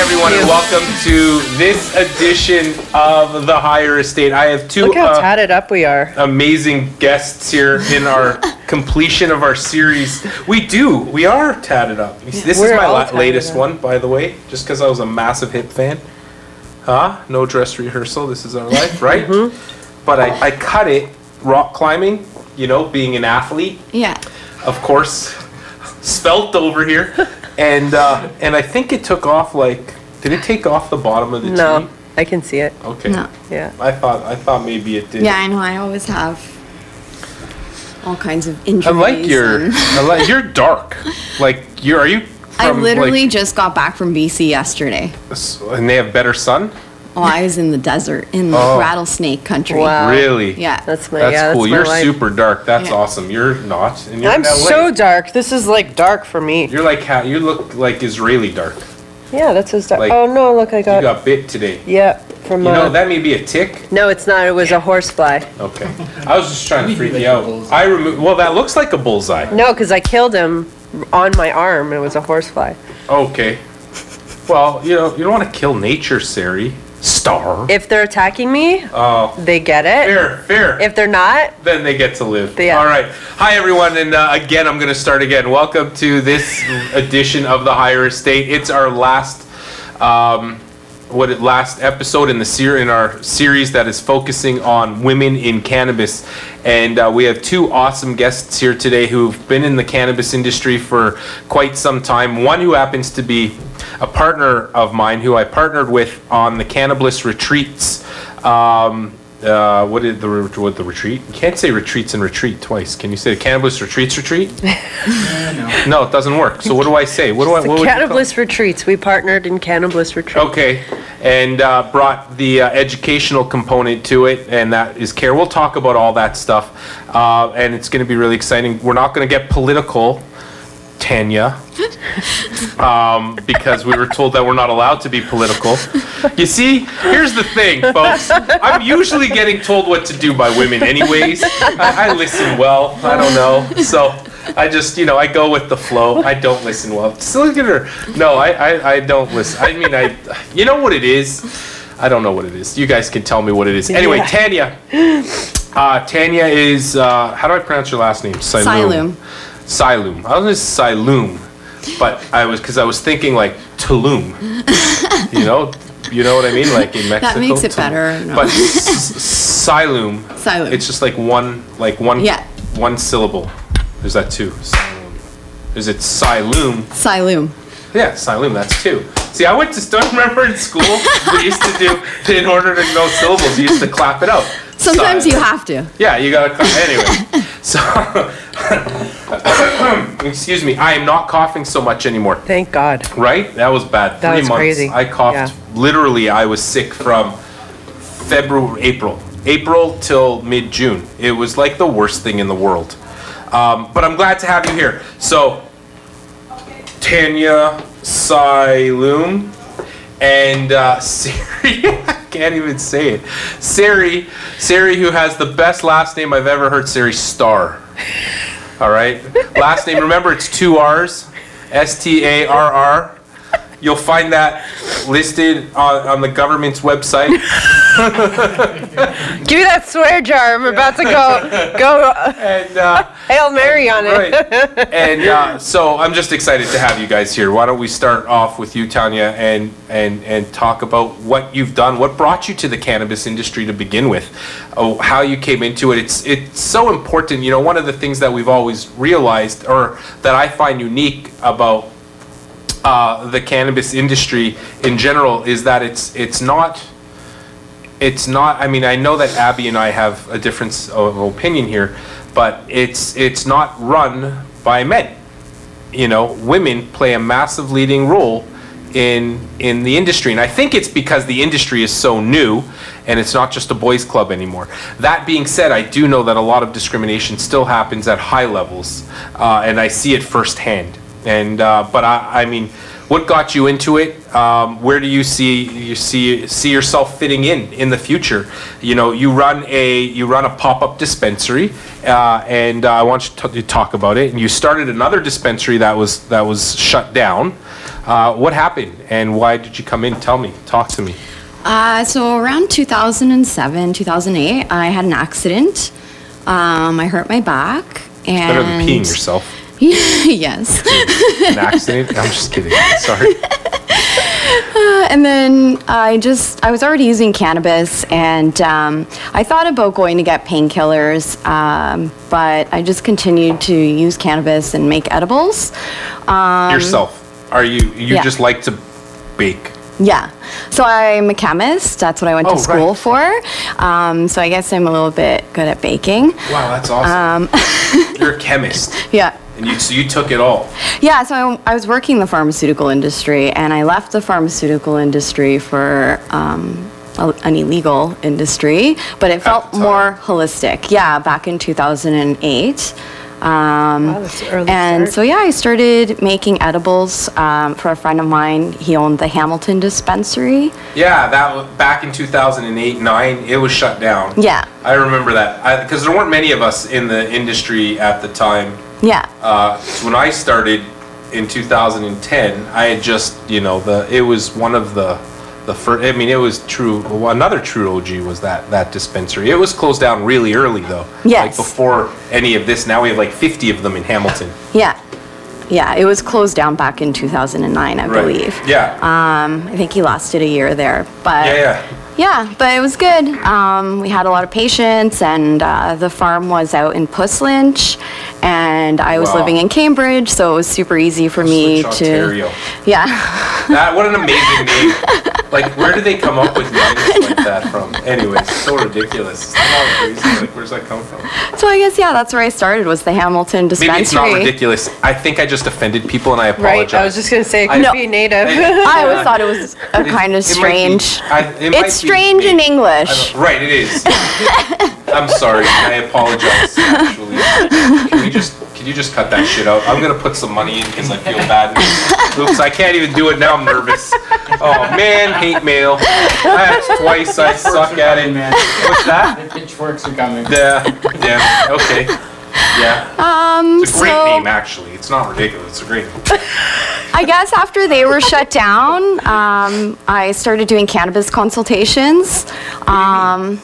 everyone, and welcome to this edition of the Higher Estate. I have two Look how uh, tatted up we are. amazing guests here in our completion of our series. We do. We are tatted up. This is We're my all la- tatted latest up. one, by the way, just because I was a massive hip fan. Huh? No dress rehearsal. This is our life, right? Mm-hmm. But I, I cut it rock climbing, you know, being an athlete Yeah. of course, spelt over here, and uh, and I think it took off like. Did it take off the bottom of the No, tee? I can see it. Okay. No. Yeah. I thought I thought maybe it did. Yeah, I know. I always have all kinds of injuries. I like your. and- I like you're dark. Like you're. Are you? I from, literally like, just got back from BC yesterday. s- and they have better sun. Oh, I was in the desert in Oh. rattlesnake country. Wow. Really? Yeah. That's my That's yeah. cool. That's my you're life. super dark. That's Yeah. awesome. You're not. And you're I'm in LA. so dark. This is like dark for me. You're like how you look like Israeli dark. Yeah, that's as dark. Like, oh no, look, I got. You got. got bit today. yeah, from. You uh, know that may be a tick. no, it's not. It was a horsefly. Okay. I was just trying to freak you out. I removed. Well, that looks like a bullseye. No, because I killed him on my arm. It was a horsefly. Okay. Well, you know, you don't want to kill nature, Sari. Starr. If they're attacking me, Oh, they get it. fair, fair. If they're not, then they get to live. Yeah. All right. Hi, everyone. And uh, again, I'm going to start again. Welcome to this edition of the Higher Estate. It's our last. Um, what it last episode in the ser- in our series that is focusing on women in cannabis, and uh, we have two awesome guests here today who've been in the cannabis industry for quite some time. One who happens to be a partner of mine, who I partnered with on the Cannabliss Retreats. Um, uh, what is the re- what the retreat? You can't say retreats and retreat twice. Can you say the Cannabliss Retreats retreat? no, it doesn't work. So what do I say? What do I? the What would you call- Cannabliss Retreats. We partnered in Cannabliss Retreats. Okay, and uh, brought the uh, educational component to it, and that is care. We'll talk about all that stuff, uh, and it's going to be really exciting. We're not going to get political, Tania, um, because we were told that we're not allowed to be political. You see, here's the thing, folks. I'm usually getting told what to do by women, anyways. I, I listen well. I don't know, so. I just, you know, I go with the flow. I don't listen well. Just look at her. No, I, I, I don't listen. I mean, I, you know what it is? I don't know what it is. You guys can tell me what it is. Anyway, Yeah. Tania. Uh, Tania is, uh, how do I pronounce your last name? Cyalume. Cyalume. I was just Cyalume, but I was, because I was thinking like Tulum. you know? You know what I mean? Like in Mexico. That makes it Tulum. better, no. But Cyalume. Cyalume. It's just like one, like one, Yeah. one syllable. There's that two. Cyalume. Is it Cyalume? Cyalume. Yeah, Cyalume, that's two. See, I went to, don't remember in school, we used to do, in order to know syllables, you used to clap it out. Sometimes Si- you have to. Yeah, you gotta clap, anyway. So, excuse me, I am not coughing so much anymore, Thank God. right? That was bad. That Three was months. crazy. I coughed, Yeah. literally, I was sick from February, April. April till mid-June. It was like the worst thing in the world. Um, but I'm glad to have you here. So, Tania Cyalume and uh, Sari. I can't even say it. Sari, Sari, who has the best last name I've ever heard. Sari Starr. All right. Last name. Remember, it's two R's. S T A R R. You'll find that listed on, on the government's website. Give me that swear jar. I'm about to go go uh, And uh, Hail Mary on it. right. And uh, so I'm just excited to have you guys here. Why don't we start off with you, Tania, and and and talk about what you've done, what brought you to the cannabis industry to begin with, oh, how you came into it. It's it's so important. You know, one of the things that we've always realized, or that I find unique about uh, the cannabis industry in general, is that it's it's not it's not i mean i know that abby and i have a difference of opinion here but it's it's not run by men. You know women play a massive leading role in in the industry and i think it's because the industry is so new and it's not just a boys club anymore. That being said i do know that a lot of discrimination still happens at high levels uh, and i see it firsthand and uh, but I, I mean what got you into it? Um, where do you see you see see yourself fitting in in the future? You know, you run a you run a pop up dispensary, uh, and uh, I want you to, to talk about it. And you started another dispensary that was that was shut down. Uh, what happened and why did you come in? Tell me. Talk to me. Uh, so around 2007, 2008, I had an accident. Um, I hurt my back. And Better than peeing yourself. yes. An accident? I'm just kidding. Sorry. and then I just, I was already using cannabis and um, I thought about going to get painkillers, um, but I just continued to use cannabis and make edibles. Um, Yourself. Are you, you yeah. just like to bake? Yeah. So I'm a chemist. That's what I went Oh, to school right. for. Um, so I guess I'm a little bit good at baking. Wow, that's awesome. Um, You're a chemist. Yeah. And you, so you took it all. Yeah, so I, I was working in the pharmaceutical industry, and I left the pharmaceutical industry for um, a- an illegal industry, but it felt more holistic. Yeah, back in 2008. Um, Wow, early and start. so, yeah, I started making edibles um, for a friend of mine. He owned the Hamilton dispensary. Yeah, that was back in 2008, 9, it was shut down. Yeah, I remember that. Because there weren't many of us in the industry at the time. Yeah, Uh, so when I started in 2010, I had just, you know, the it was one of the the first. I mean, it was true. well, Another true OG was that that dispensary. It was closed down really early though. Yes. Like before any of this. Now we have like 50 of them in Hamilton. yeah. Yeah, it was closed down back in 2009, I believe. Yeah. Um, I think he lasted a year there, but yeah, yeah. Yeah, but it was good. Um, we had a lot of patients, and uh, the farm was out in Puslinch, and I was Wow. living in Cambridge, so it was super easy for me Puslinch, to. Ontario. Yeah, That what an amazing name. Like where did they come up with names like that from? Anyways, so ridiculous. Isn't that crazy? Like where's that come from? so I guess yeah, that's where I started was the Hamilton Maybe it's not ridiculous. I think I just offended people and I apologize. Right, I was just gonna say, it I- could No. be native. I always uh, thought it was a kind of It might be- strange. I- it might It's be strange in. English. Right, it is. I'm sorry. I apologize. Actually, can we just can you just cut that shit out? I'm gonna put some money in because I feel bad. Oops, I can't even do it now. I'm nervous. Oh man, hate mail. That's twice. I suck at it. Man, What's that? the pitchforks are coming. Yeah. yeah, Okay. Yeah. Um, It's a great so name, actually. It's not ridiculous. It's a great name. I guess after they were shut down, um, I started doing cannabis consultations. Um,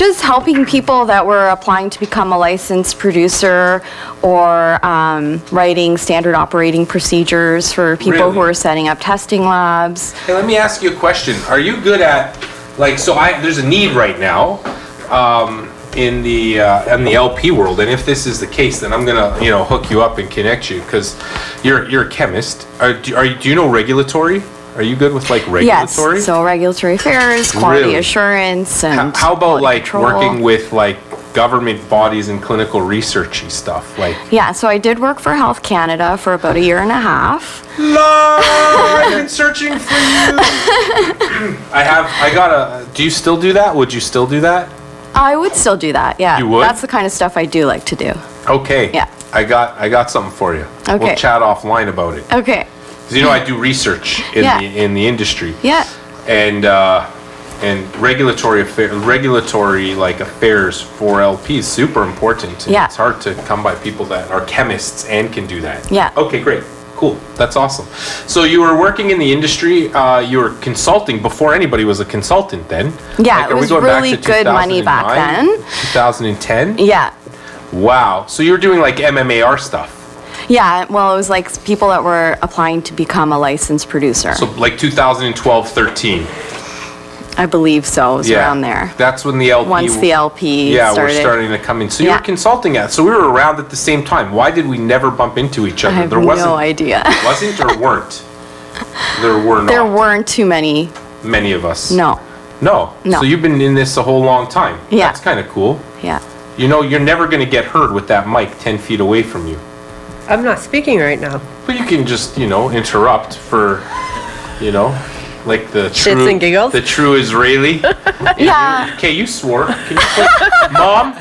just helping people that were applying to become a licensed producer or um, writing standard operating procedures for people Really? who are setting up testing labs. Hey, let me ask you a question. Are you good at, like, so I, there's a need right now, um, in the, uh, in the LP world, and if this is the case, then I'm gonna, you know, hook you up and connect you, because you're, you're a chemist. Are, do, are you, do you know regulatory? Are you good with, like, regulatory? Yes, so regulatory affairs, quality Really? assurance, and how about, quality like, control. working with, like, government bodies and clinical researchy stuff, like? Yeah, so I did work for Health Canada for about a year and a half. Love, I've been searching for you. I have, I got a, do you still do that? Would you still do that? I would still do that. Yeah, You would? That's the kind of stuff I do like to do. Okay. Yeah. I got I got something for you. We'll Okay. chat offline about it. Okay. 'Cause you know I do research in Yeah. the in the industry Yeah. and uh, and regulatory affair regulatory like affairs for LPs super important. Yeah. It's hard to come by people that are chemists and can do that. Yeah. Okay, great. Cool. That's awesome. So you were working in the industry, uh, you were consulting before anybody was a consultant then? Yeah, Like, it was really good money back then. 2010? Yeah. Wow. So you were doing like MMAR stuff. Yeah. Well, it was like people that were applying to become a licensed producer. So like 2012, 13. I believe so. It was Yeah. around there. That's when the LP. Once the LP Yeah, started. we're starting to come in. So you Yeah. were consulting at. So we were around at the same time. Why did we never bump into each other? I have there wasn't. no idea. Wasn't or weren't? There were not. there weren't too many. many of us. No. No. No. So you've been in this a whole long time. Yeah. That's kind of cool. Yeah. You know, you're never going to get heard with that mic 10 feet away from you. I'm not speaking right now. But you can just, you know, interrupt for, you know, like the Shits true, and giggles? the true Israeli. Yeah. Okay, you swore. Can you quit? Mom?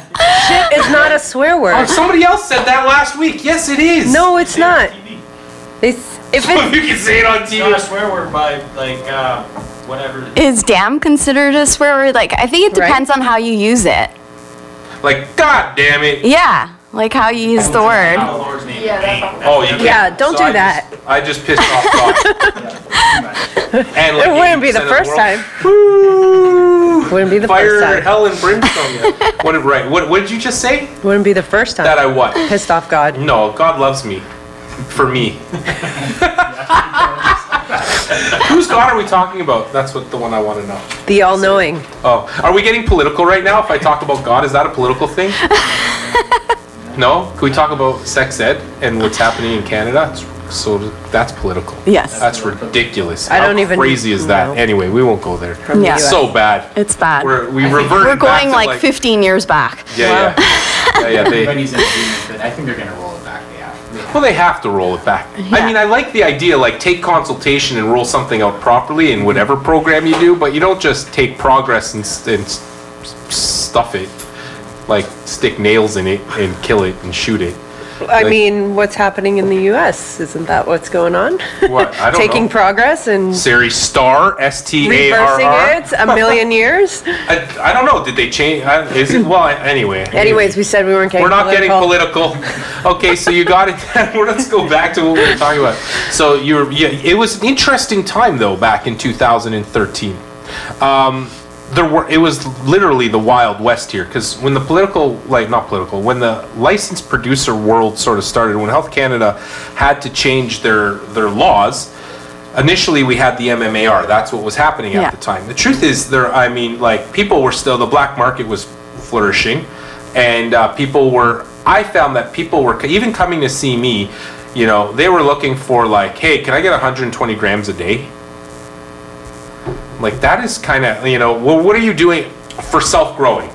Shit is not a swear Oh, word. somebody else said that last week. Yes, it is. No, it's not. It's, if So it's, you can say it on It's not a swear word by like uh, whatever. Is damn considered a swear word? Like, I think it Right. depends on how you use it. Like, God damn it. Yeah. Like how you use the word. the Oh, you can't. Yeah, don't So do I that. just- I just pissed off God. And like It wouldn't be the 80% of first world- time. Wouldn't be the Fire, first time. Fire, hell, and brimstone. yeah. what did right? What, what did you just say? Wouldn't be the first time. That. I what? Pissed off God. No, God loves me. For me. Whose God are we talking about? That's what the one I want to know. The all-knowing. Oh, are we getting political right now? If I talk about God, is that a political thing? No? Can we talk about sex ed and what's happening in Canada? It's- So that's political. Yes. That's ridiculous. I don't How even crazy is that? know. Anyway, we won't go there. From the Yeah. US. So bad. It's bad. We're, we I think reverted We're back going to like 15 years back. Yeah, yeah. yeah, yeah. They, Everybody's in agreement that I think they're gonna roll it back, they have. They have. well, they have to roll it back. I Yeah. mean, I like the idea, like take consultation and roll something out properly in whatever program you do, but you don't just take progress and, s- and s- stuff it, like stick nails in it and kill it and shoot it. I Like- mean, what's happening in the US? Isn't that what's going on? What? I don't Taking know. progress and Sari Starr, S T A R reversing R. it a million years? I, I don't know. Did they change? I- Is it? Well, anyway. Anyways, we said we weren't getting We're not getting political. Okay, so you got it. Well, Let's go back to what we were talking about. So you're, yeah, it was an interesting time though, back in 2013. Um, there were, it was literally the wild west here because when the political, like not political, when the licensed producer world sort of started, when Health Canada had to change their their laws. Initially, we had the MMAR. That's what was happening at Yeah. the time. The truth is, there. I mean, like people were still the black market was flourishing, and uh, people were. I found that people were even coming to see me. You know, they were looking for like, hey, can I get 120 grams a day? Like that is kind of you know, well, what are you doing for self-growing?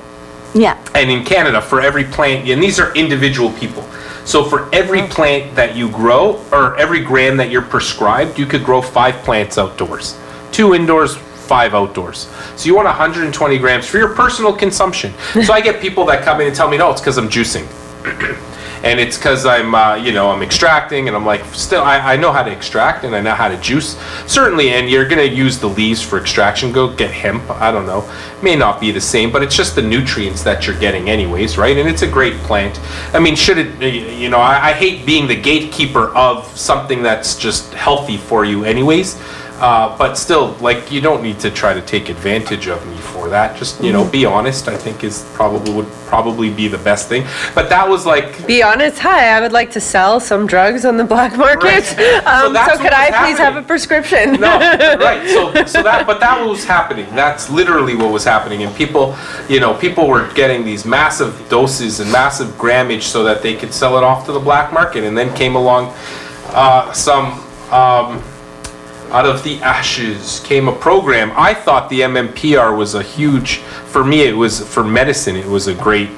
Yeah. And in Canada, for every plant, and these are individual people. So for every mm-hmm. plant that you grow, or every gram that you're prescribed, you could grow five plants outdoors. Two indoors, five outdoors. So you want 120 grams for your personal consumption. So I get people that come in and tell me, no, it's because I'm juicing. And it's because I'm, uh, you know, I'm extracting, and I'm like, still, I, I know how to extract and I know how to juice. Certainly, and you're gonna use the leaves for extraction. Go get hemp. I don't know, may not be the same, but it's just the nutrients that you're getting, anyways, right? And it's a great plant. I mean, should it, you know, I, I hate being the gatekeeper of something that's just healthy for you, anyways. Uh, but still, like, you don't need to try to take advantage of me for that. Just, you know, be honest. I think is probably would probably be the best thing. But that was like Be honest, hi, I would like to sell some drugs on the black market. Right. So Um, that's so could I was please have a prescription? no, right. So, so that, but that was happening. That's literally what was happening, and people, you know, people were getting these massive doses and massive grammage so that they could sell it off to the black market. And then came along uh, some. Um, out of the ashes came a program. I thought the MMPR was a huge. For me, it was for medicine. It was a great,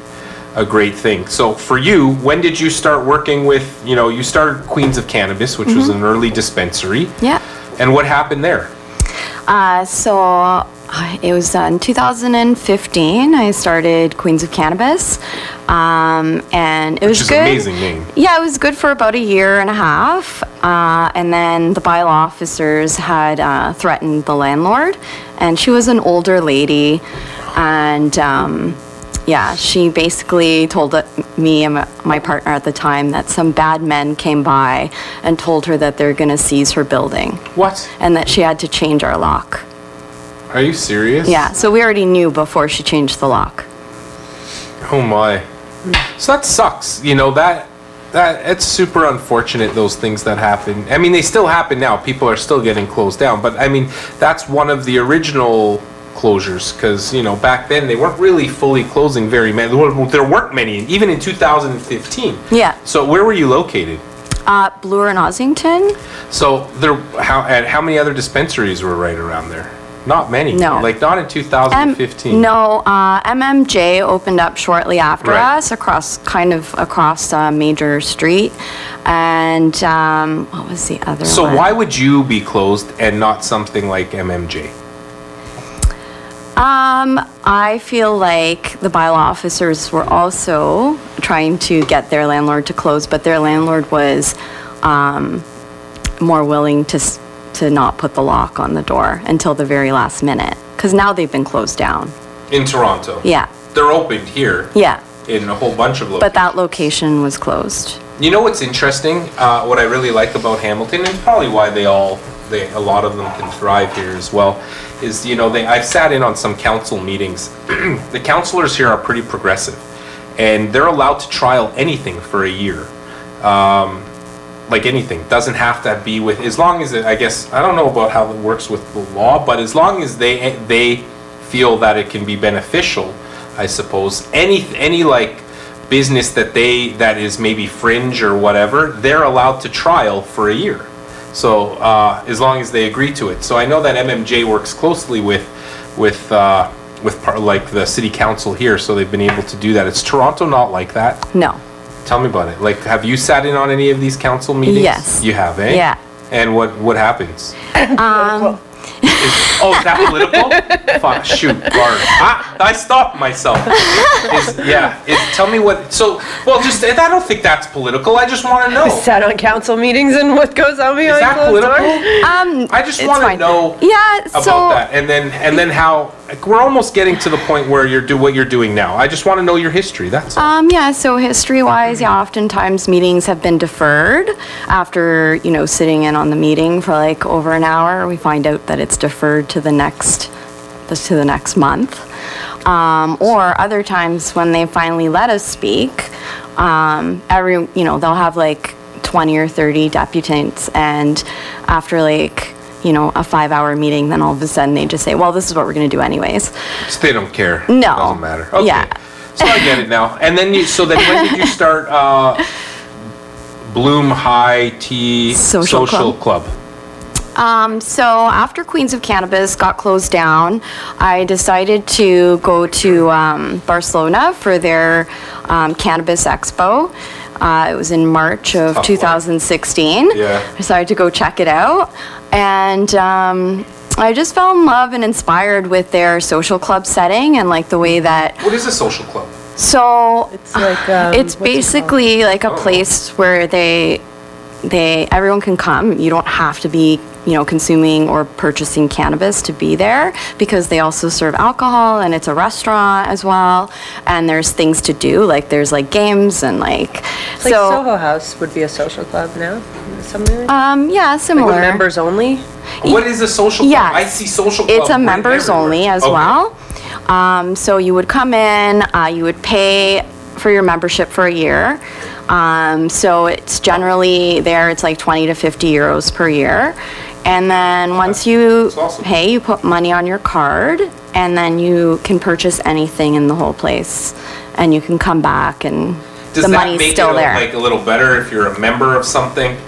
a great thing. So for you, when did you start working with? You know, you started Queens of Cannabis, which was an early dispensary. Yeah. And what happened there? Uh, so it was uh, in 2015. I started Queens of Cannabis, um, and it was Which is good. amazing name. Yeah, it was good for about a year and a half, uh, and then the bylaw officers had uh, threatened the landlord, and she was an older lady, and. Um, yeah, she basically told me and my- my partner at the time that some bad men came by and told her that they're going to seize her building What? and that she had to change our lock. Are you serious? Yeah, so we already knew before she changed the lock. Oh my. So that sucks. You know that that it's super unfortunate those things that happen. I mean, they still happen now. People are still getting closed down, but I mean, that's one of the original closures because you know back then they weren't really fully closing very many. There weren't- many, even in 2015. Yeah. So where were you located? Uh, Bloor and Ossington? So there, how and how many other dispensaries were right around there? Not many. No. Like not in M- 2015. no, uh, MMJ opened up shortly after Right. us, across kind of across a Major Street, and um, what was the other So one? why would you be closed and not something like MMJ? Um, I feel like the bylaw officers were also trying to get their landlord to close, but their landlord was um, more willing to s- to not put the lock on the door until the very last minute, because now they've been closed down. In Toronto. Yeah, They're opened here. yeah. in a whole bunch of locations. But that location was closed. You know what's interesting? Uh, what I really like about Hamilton, and probably why they all, they, a lot of them can thrive here as well, is you know they. I've sat in on some council meetings. the councilors here are pretty progressive, and they're allowed to trial anything for a year. Um, like anything, doesn't have to be with as long as it. I guess I don't know about how it works with the law, but as long as they they feel that it can be beneficial, I suppose any any like business that they that is maybe fringe or whatever, they're allowed to trial for a year. So uh, as long as they agree to it. So I know that MMJ works closely with with uh, with par- like the city council here, so they've been able to do that. It's Toronto not like that. No. Tell me about it. Like, have you sat in on any of these council meetings? Yes. You have, eh? Yeah. And what what happens? Um, Is- oh, is that political? Fuck, shoot, Bart. I, I stopped myself. Is, yeah. Is, tell me what. So, well, just I don't think that's political. I just want to know. Sat on council meetings and what goes on behind Is that closed political? doors? um, I just it's want to fine. know Yeah, about so that, and then and then how we're almost getting to the point where you're do what you're doing now. I just want to know your history. That's all. Um, yeah, so history-wise, yeah, oftentimes meetings have been deferred after, you know, sitting in on the meeting for like over an hour. We find out that it's deferred to the next, to the next month. Um, or other times when they finally let us speak, um, every, you know, they'll have like 20 or 30 deputants and after like, you know, a five-hour meeting, then all of a sudden they just say, well, this is what we're gonna do anyways. So they don't care. No. it Doesn't matter. Okay. Yeah. So I get it now. And then you. So then when did you start? Uh, Bloom High Tea Social Club. Um, so after Queens of Cannabis got closed down, I decided to go to um, Barcelona for their um, Cannabis Expo. Uh, it was in March of Tough one. 2016. Yeah. I decided to go check it out. And um, I just fell in love and inspired with their social club setting and like the way that What is a social club? so It's like, um, it's what's it basically like a Oh. place where they they everyone can come. You don't have to be you know consuming or purchasing cannabis to be there because they also serve alcohol and it's a restaurant as well. And there's things to do like there's like games and like It's like so Soho House would be a social club now, something like um yeah Like similar. with members only? What is a social club? Yes. I see social club. It's a written members everywhere. only as Okay. well. Um, so you would come in, uh, you would pay for your membership for a year. Um, so it's generally there, it's like 20 to 50 euros per year. And then once you That's awesome. pay, you put money on your card, and then you can purchase anything in the whole place. And you can come back, and Does the that money's make still it there. like a little better if you're a member of something?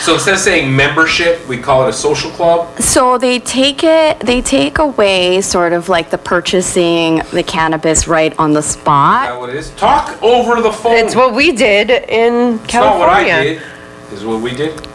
So instead of saying membership, we call it a social club. So they take it, they take away sort of like the purchasing the cannabis right on the Is spot. that what it is? Talk over the phone. It's what we did in It's not what I California. did. Is what we did.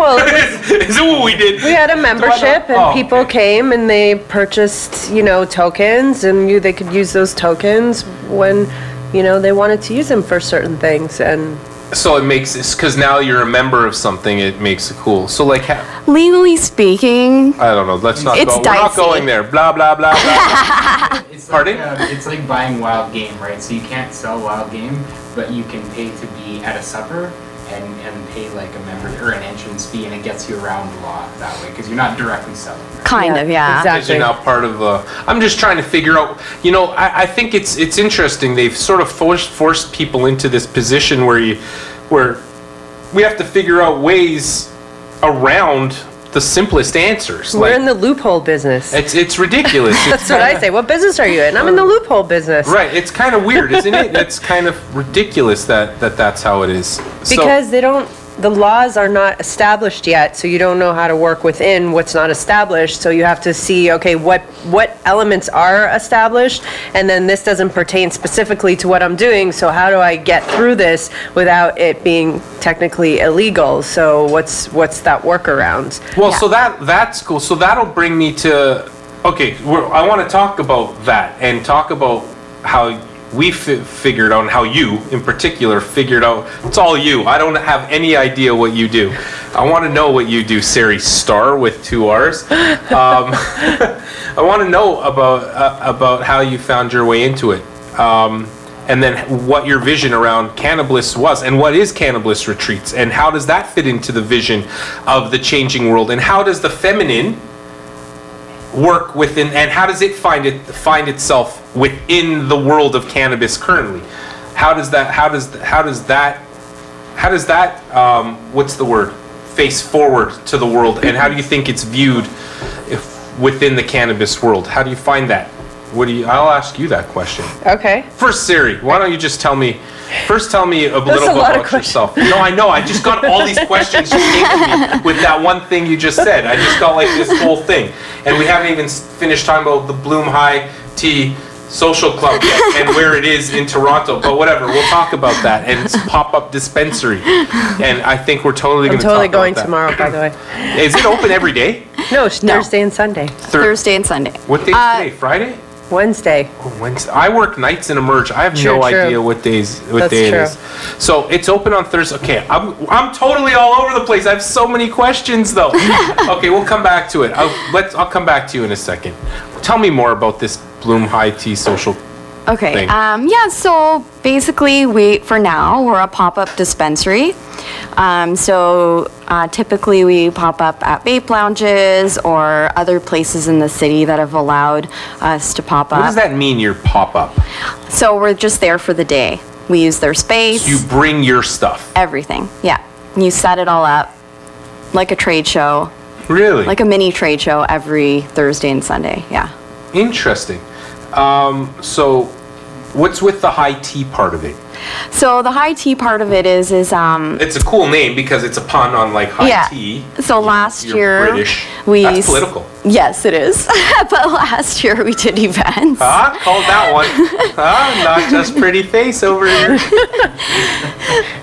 Well, is it what we did? we had a membership Oh, and people okay. came and they purchased, you know, tokens and you, they could use those tokens when, you know, they wanted to use them for certain things and So it makes it's because now you're a member of something. It makes it cool. So like, ha- Legally speaking, I don't know. Let's not It's go. We're not dicey. going there. Blah blah blah blah. It's Pardon? Like, uh, it's like buying wild game, right? So you can't sell wild game, but you can pay to be at a supper and, and pay like a member or an entrance fee, and it gets you around a lot that way because you're not directly selling. Right? kind Yeah, of, yeah. exactly. Because you're now part of the. I'm just trying to figure out. You know, I, I think it's it's interesting. They've sort of forced forced people into this position where you, where we have to figure out ways around the simplest answers. we're Like in the loophole business. it's it's ridiculous. It's That's what I kinda- say. What business are you in? I'm in the uh, loophole business. Right. It's kind of weird, isn't it? It's kind of ridiculous that that that's how it is. So- Because they don't, the laws are not established yet, so you don't know how to work within what's not established. So you have to see, okay, what, what elements are established? And then this doesn't pertain specifically to what I'm doing, so how do I get through this without it being technically illegal? So what's, what's that workaround? Well, so that that's cool. So that'll bring me to okay. We're, I want to talk about that and talk about how we fi- figured out and how you, in particular, figured out. It's all you. I don't have any idea what you do. I want to know what you do, Sari Starr with two R's. Um, I want to know about uh, about how you found your way into it. Um, and then what your vision around cannabis was, and what is Cannabliss Retreats, and how does that fit into the vision of the changing world, and how does the feminine work within, and how does it find it find itself within the world of cannabis currently? How does that? How does how does that? How does that? Um, what's the word? Face forward to the world, and how do you think it's viewed if, within the cannabis world? How do you find that? What do you? I'll ask you that question. Okay. First, Sari, why don't you just tell me? First, tell me a little a bit lot of about yourself. No, I know. I just got all these questions just me with that one thing you just said. I just got like this whole thing, and we haven't even finished talking about the Bloom High Tea Social Club yet and where it is in Toronto. But whatever, we'll talk about that. And it's pop-up dispensary, and I think we're totally I'm going to totally talk about going that. tomorrow, by the way. Is it open every day? No, it's No. Thursday and Sunday. Thur- Thursday and Sunday. What day is Uh, today? Friday? Wednesday. Oh, Wednesday. I work nights in Emerge. I have True, no true. idea what days what That's day it true. is. So it's open on Thursday. Okay, I'm I'm totally all over the place. I have so many questions though. okay, we'll come back to it. I'll let's I'll come back to you in a second. Tell me more about this Bloom High Tea social. Okay. thing. Um, yeah. So basically, we for now we're a pop-up dispensary. Um, so uh, typically we pop up at vape lounges or other places in the city that have allowed us to pop up. What does up. that mean? Your pop up. So we're just there for the day. We use their space, You bring your stuff. everything. Yeah. You set it all up like a trade show, Really? like a mini trade show every Thursday and Sunday. Yeah. Interesting. Um, so, what's with the high tea part of it? So the high tea part of it is is um It's a cool name because it's a pun on like high yeah. tea. So last You're year British. we That's political. Yes, it is. but last year we did events. Ah, called that one. ah, not just pretty face over here.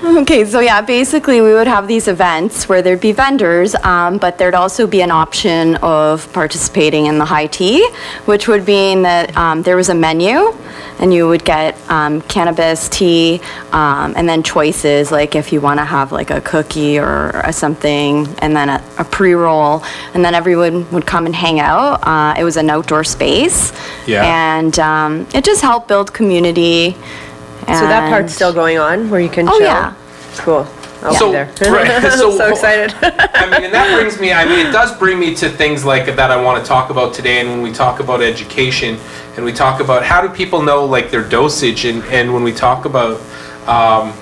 Okay, so yeah, basically we would have these events where there'd be vendors, um, but there'd also be an option of participating in the high tea, which would mean that um, there was a menu and you would get um, cannabis tea um, and then choices like if you want to have like a cookie or a something and then a, a pre-roll and then everyone would come and hang out. Uh, it was an outdoor space. Yeah. And um, it just helped build community. So that part's still going on where you can Oh, chill? yeah. Cool. I'll So- be there. right, so- so excited. I mean, and that brings me, I mean, it does bring me to things like that I want to talk about today. And when we talk about education and we talk about how do people know like their dosage and, and when we talk about, um,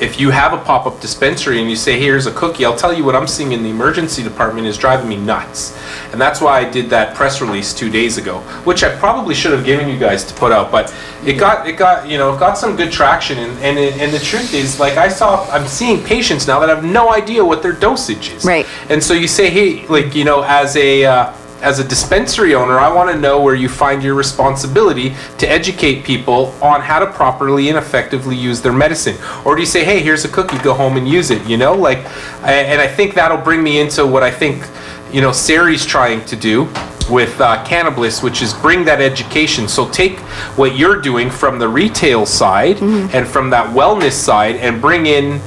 if you have a pop-up dispensary and you say, here's a cookie, I'll tell you what I'm seeing in the emergency department is driving me nuts. And that's why I did that press release two days ago, which I probably should have given you guys to put out, but it got, it got, you know, it got some good traction. And, and, it- and the truth is, like I saw, I'm seeing patients now that have no idea what their dosage is. Right. And so you say, hey, like, you know, as a, uh, as a dispensary owner, I want to know where you find your responsibility to educate people on how to properly and effectively use their medicine. Or do you say, hey, here's a cookie, go home and use it, you know? Like, and I think that'll bring me into what I think, you know, Sari's trying to do with uh, Cannabliss, which is bring that education. So take what you're doing from the retail side and from that wellness side and bring in,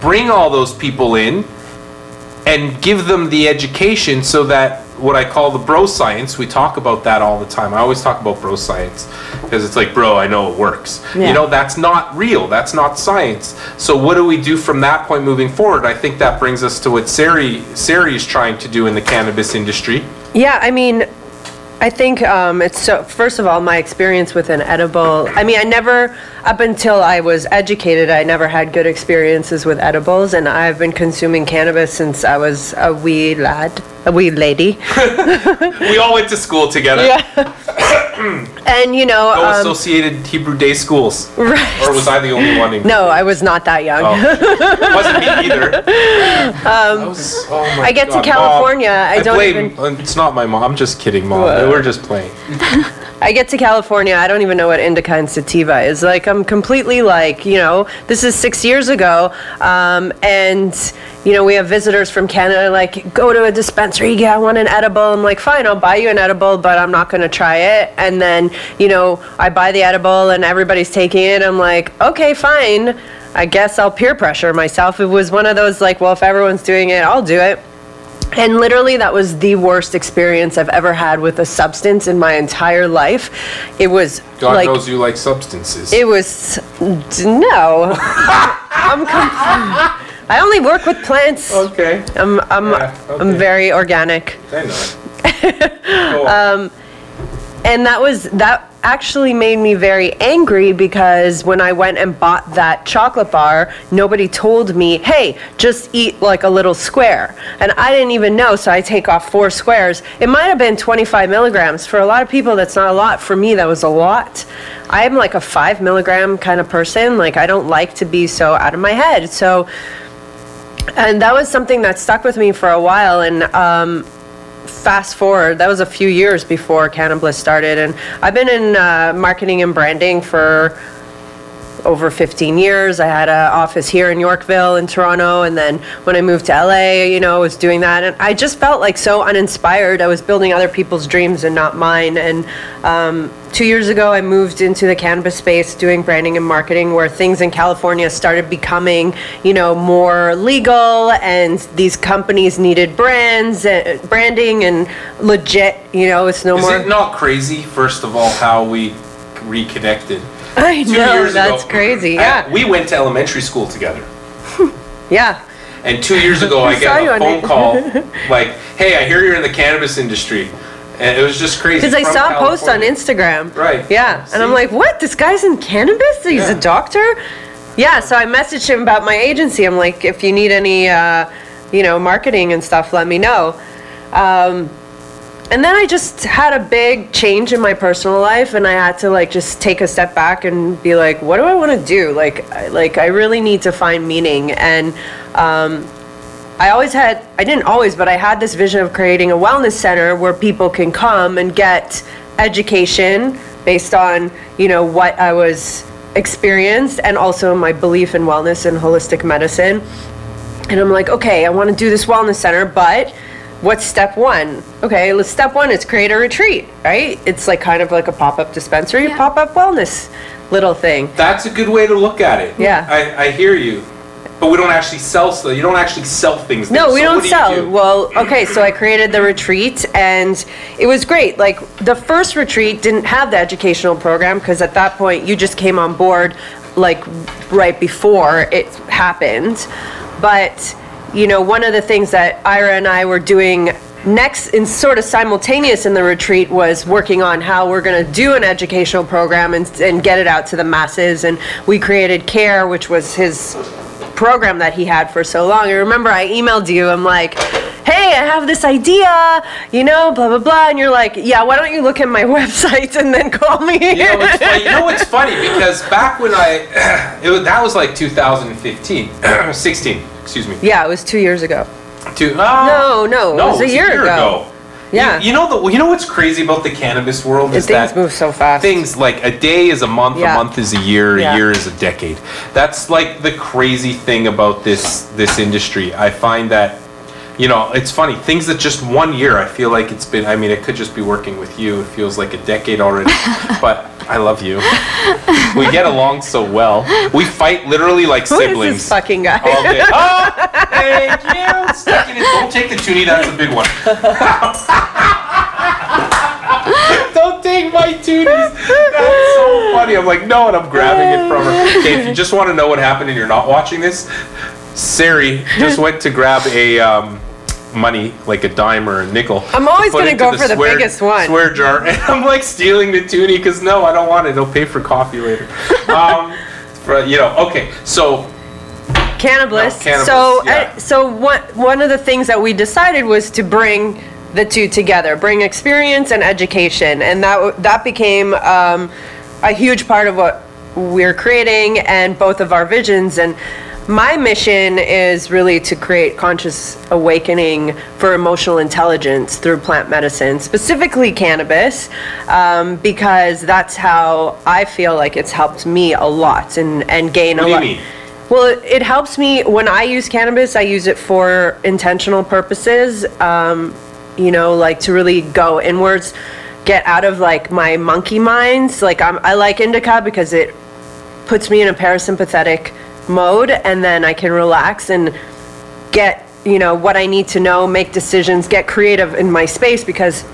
bring all those people in and give them the education so that what I call the bro science, we talk about that all the time. I always talk about bro science because it's like, bro, I know it works. Yeah. You know, that's not real. That's not science. So what do we do from that point moving forward? I think that brings us to what Sari, Sari is trying to do in the cannabis industry. Yeah, I mean, I think um, it's so, first of all, my experience with an edible, I mean, I never, up until I was educated, I never had good experiences with edibles, and I've been consuming cannabis since I was a wee lad, a wee lady. We all went to school together. Yeah. And, you know, Go um, associated Hebrew day schools. Right. Or was I the only one? In- no, I was not that young. Oh. It wasn't me either. I, was, oh my Um, I get to California, Mom. I don't blame, even- It's not my mom. I'm just kidding, mom. Whoa. We're just playing. I get to California, I don't even know what indica and sativa is. Like, I'm completely like, you know, this is six years ago, um, and you know, we have visitors from Canada like, go to a dispensary, yeah, I want an edible. I'm like, fine, I'll buy you an edible, but I'm not gonna try it. And then, you know, I buy the edible and everybody's taking it. I'm like, okay, fine. I guess I'll peer pressure myself. It was one of those like, well, if everyone's doing it, I'll do it. And literally, that was the worst experience I've ever had with a substance in my entire life. It was God like knows you like substances. it was no. I'm. Com- I only work with plants. okay. I'm. I'm. Yeah, I'm okay. very organic. I know. um, And that was that actually made me very angry because when I went and bought that chocolate bar, nobody told me, "Hey, just eat like a little square." And I didn't even know, so I take off four squares. It might have been 25 milligrams. For a lot of people, that's not a lot. For me, that was a lot. I'm like a five milligram kind of person. Like I don't like to be so out of my head. So, and that was something that stuck with me for a while. And um, fast forward, that was a few years before Cannabliss started, and I've been in uh, marketing and branding for over 15 years. I had an office here in Yorkville, in Toronto, and then when I moved to LA, you know, I was doing that, and I just felt like so uninspired. I was building other people's dreams and not mine. And um, two years ago, I moved into the cannabis space, doing branding and marketing, where things in California started becoming, you know, more legal, and these companies needed brands, uh, branding, and legit. You know, it's no Is more. it not crazy, first of all, how we reconnected? I Two know years that's ago, crazy. I- Yeah, we went to elementary school together. yeah. And two years ago, I got a phone call like, "Hey, I hear you're in the cannabis industry," and it was just crazy. Because I saw a post on Instagram. Right. Yeah. And I'm like, what? This guy's in cannabis? He's Yeah. a doctor? Yeah. So I messaged him about my agency. I'm like, if you need any, uh, you know, marketing and stuff, let me know. Um, and then I just had a big change in my personal life, and I had to like just take a step back and be like, what do I want to do? Like, I, like I really need to find meaning. And um, I always had, I didn't always, but I had this vision of creating a wellness center where people can come and get education based on, you know, what I was experienced and also my belief in wellness and holistic medicine. And I'm like, okay, I want to do this wellness center, but what's step one? Okay, let's step one is create a retreat, right? It's like kind of like a pop-up dispensary, Yeah. pop-up wellness little thing. That's a good way to look at it. Yeah. I, I hear you, but we don't actually sell. So you don't actually sell things. there. No, we So don't do sell. do? Well, okay, so I created the retreat and it was great. Like the first retreat didn't have the educational program because at that point you just came on board like right before it happened. But, you know, one of the things that Ira and I were doing next in sort of simultaneous in the retreat was working on how we're going to do an educational program and, and get it out to the masses and we created care which was his program that he had for so long. I remember I emailed you, I'm like, hey, I have this idea, you know, blah, blah, blah. And you're like, yeah, why don't you look at my website and then call me? You know, it's funny, you know what's funny? Because back when I, it was, that was like 2015, 16, excuse me. yeah, it was two years ago. Two, oh, No, no, it was a year ago. Yeah. You, you know the you know what's crazy about the cannabis world is things that move so fast. Things like a day is a month, Yeah. a month is a year, Yeah. a year is a decade. That's like the crazy thing about this this industry. I find that you know, it's funny. Things that just one year, I feel like it's been. I mean, it could just be working with you. It feels like a decade already. but I love you. We get along so well. We fight literally like Who is siblings. this fucking guy? all day. Oh, thank you. Stuck in it. Don't take the toonie. That's a big one. Don't take my toonies. That's so funny. I'm like, no, and I'm grabbing it from her. Okay, if you just want to know what happened and you're not watching this, Sari just went to grab a um, money, like a dime or a nickel. I'm always gonna go to for the biggest one. Swear jar, and I'm like stealing the toonie because no, I don't want it. I'll pay for coffee later. Um, for, you know, okay, so cannabis. No, cannabis, so, yeah. uh, so one one of the things that we decided was to bring the two together, bring experience and education, and that that became um, a huge part of what we're creating and both of our visions. And my mission is really to create conscious awakening for emotional intelligence through plant medicine, specifically cannabis, um, because that's how I feel like it's helped me a lot and and gain What a lot. Well, it, it helps me when I use cannabis. I use it for intentional purposes. Um, you know, like to really go inwards, get out of like my monkey minds. Like I'm, I like indica because it puts me in a parasympathetic mode, and then I can relax and get you know, what I need to know, make decisions, get creative in my space because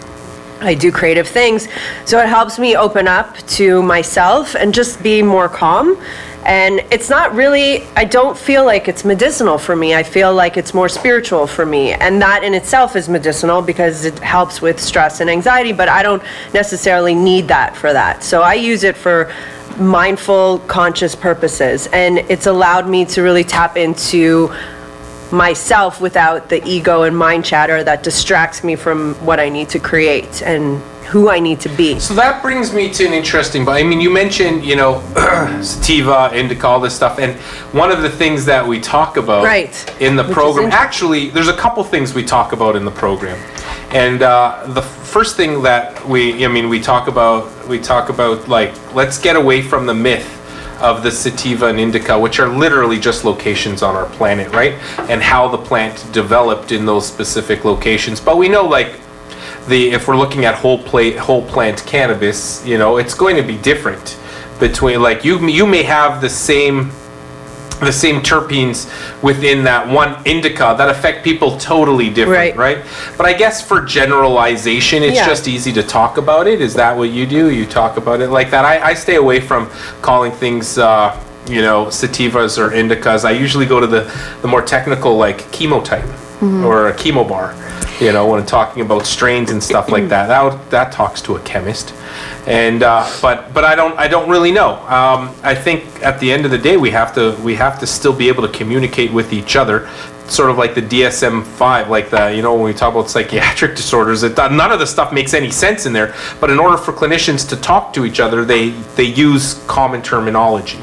I do creative things. So it helps me open up to myself and just be more calm. And it's not really, I don't feel like it's medicinal for me. I feel like it's more spiritual for me. And that in itself is medicinal because it helps with stress and anxiety, but I don't necessarily need that for that. So I use it for mindful, conscious purposes. And it's allowed me to really tap into myself without the ego and mind chatter that distracts me from what I need to create and who I need to be. So that brings me to an interesting, but I mean, you mentioned, you know, sativa, indica, all this stuff, and one of the things that we talk about Right. in the Which program, actually, there's a couple things we talk about in the program. And uh, the first thing that we, I mean, we talk about, we talk about like, let's get away from the myth of the sativa and indica, which are literally just locations on our planet, right? And how the plant developed in those specific locations. But we know, like, the if we're looking at whole plate whole plant cannabis, you know, it's going to be different between like you you may have the same the same terpenes within that one indica that affect people totally different, Right. right? But I guess for generalization, it's Yeah. just easy to talk about it. Is that what you do? You talk about it like that. I, I stay away from calling things, uh, you know, sativas or indicas. I usually go to the, the more technical, like chemotype or a chemovar. You know, when talking about strains and stuff like that, that that talks to a chemist. And uh, but but I don't I don't really know. Um, I think at the end of the day, we have to we have to still be able to communicate with each other, sort of like the DSM five, like the you know when we talk about psychiatric disorders, it, none of the stuff makes any sense in there. But in order for clinicians to talk to each other, they they use common terminology.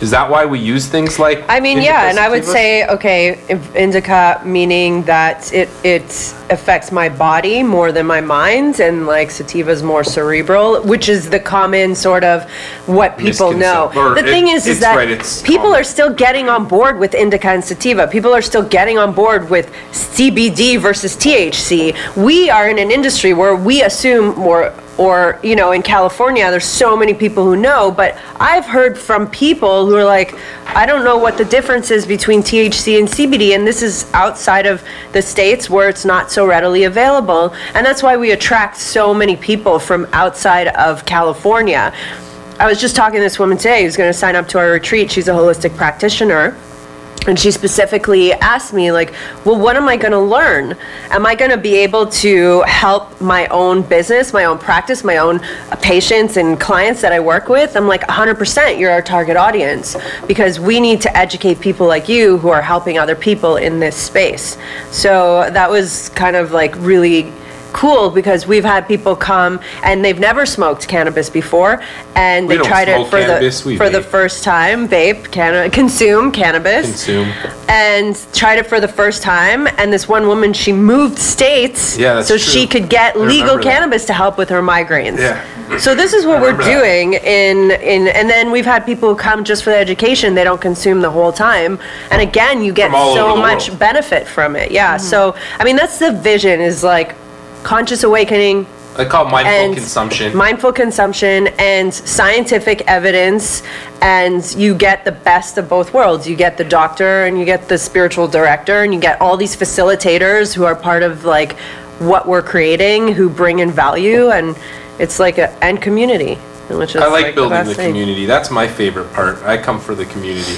Is that why we use things like? I mean, yeah, and I would sativas? say, okay, if indica meaning that it it affects my body more than my mind, and like sativa is more cerebral, which is the common sort of what people know. Or The thing is, is it's that right, it's people common. are still getting on board with indica and sativa. People are still getting on board with CBD versus THC. We are in an industry where we assume more or you know in California there's so many people who know but I've heard from people who are like I don't know what the difference is between THC and CBD and this is outside of the states where it's not so readily available. And that's why we attract so many people from outside of California. I was just talking to this woman today who's going to sign up to our retreat. She's a holistic practitioner and she specifically asked me, like, well, what am I going to learn? Am I going to be able to help my own business, my own practice, my own uh, patients and clients that I work with? I'm like, 100%, you're our target audience because we need to educate people like you who are helping other people in this space. So that was kind of like really cool because we've had people come and they've never smoked cannabis before and We they don't tried it smoke for cannabis, the we for the vape. first time vape canna- consume cannabis consume. and tried it for the first time and this one woman she moved states Yeah, that's so she true. could get I legal remember that. cannabis to help with her migraines Yeah. so this is what we're remember that. doing in in and then we've had people who come just for the education they don't consume the whole time and again you get From all so the much world. benefit from it yeah mm-hmm. so i mean that's the vision is like conscious awakening I call it mindful and consumption. mindful consumption and scientific evidence and you get the best of both worlds you get the doctor and you get the spiritual director and you get all these facilitators who are part of like what we're creating who bring in value and it's like a and community which is I like the building the thing. community. That's my favorite part. I come for the community.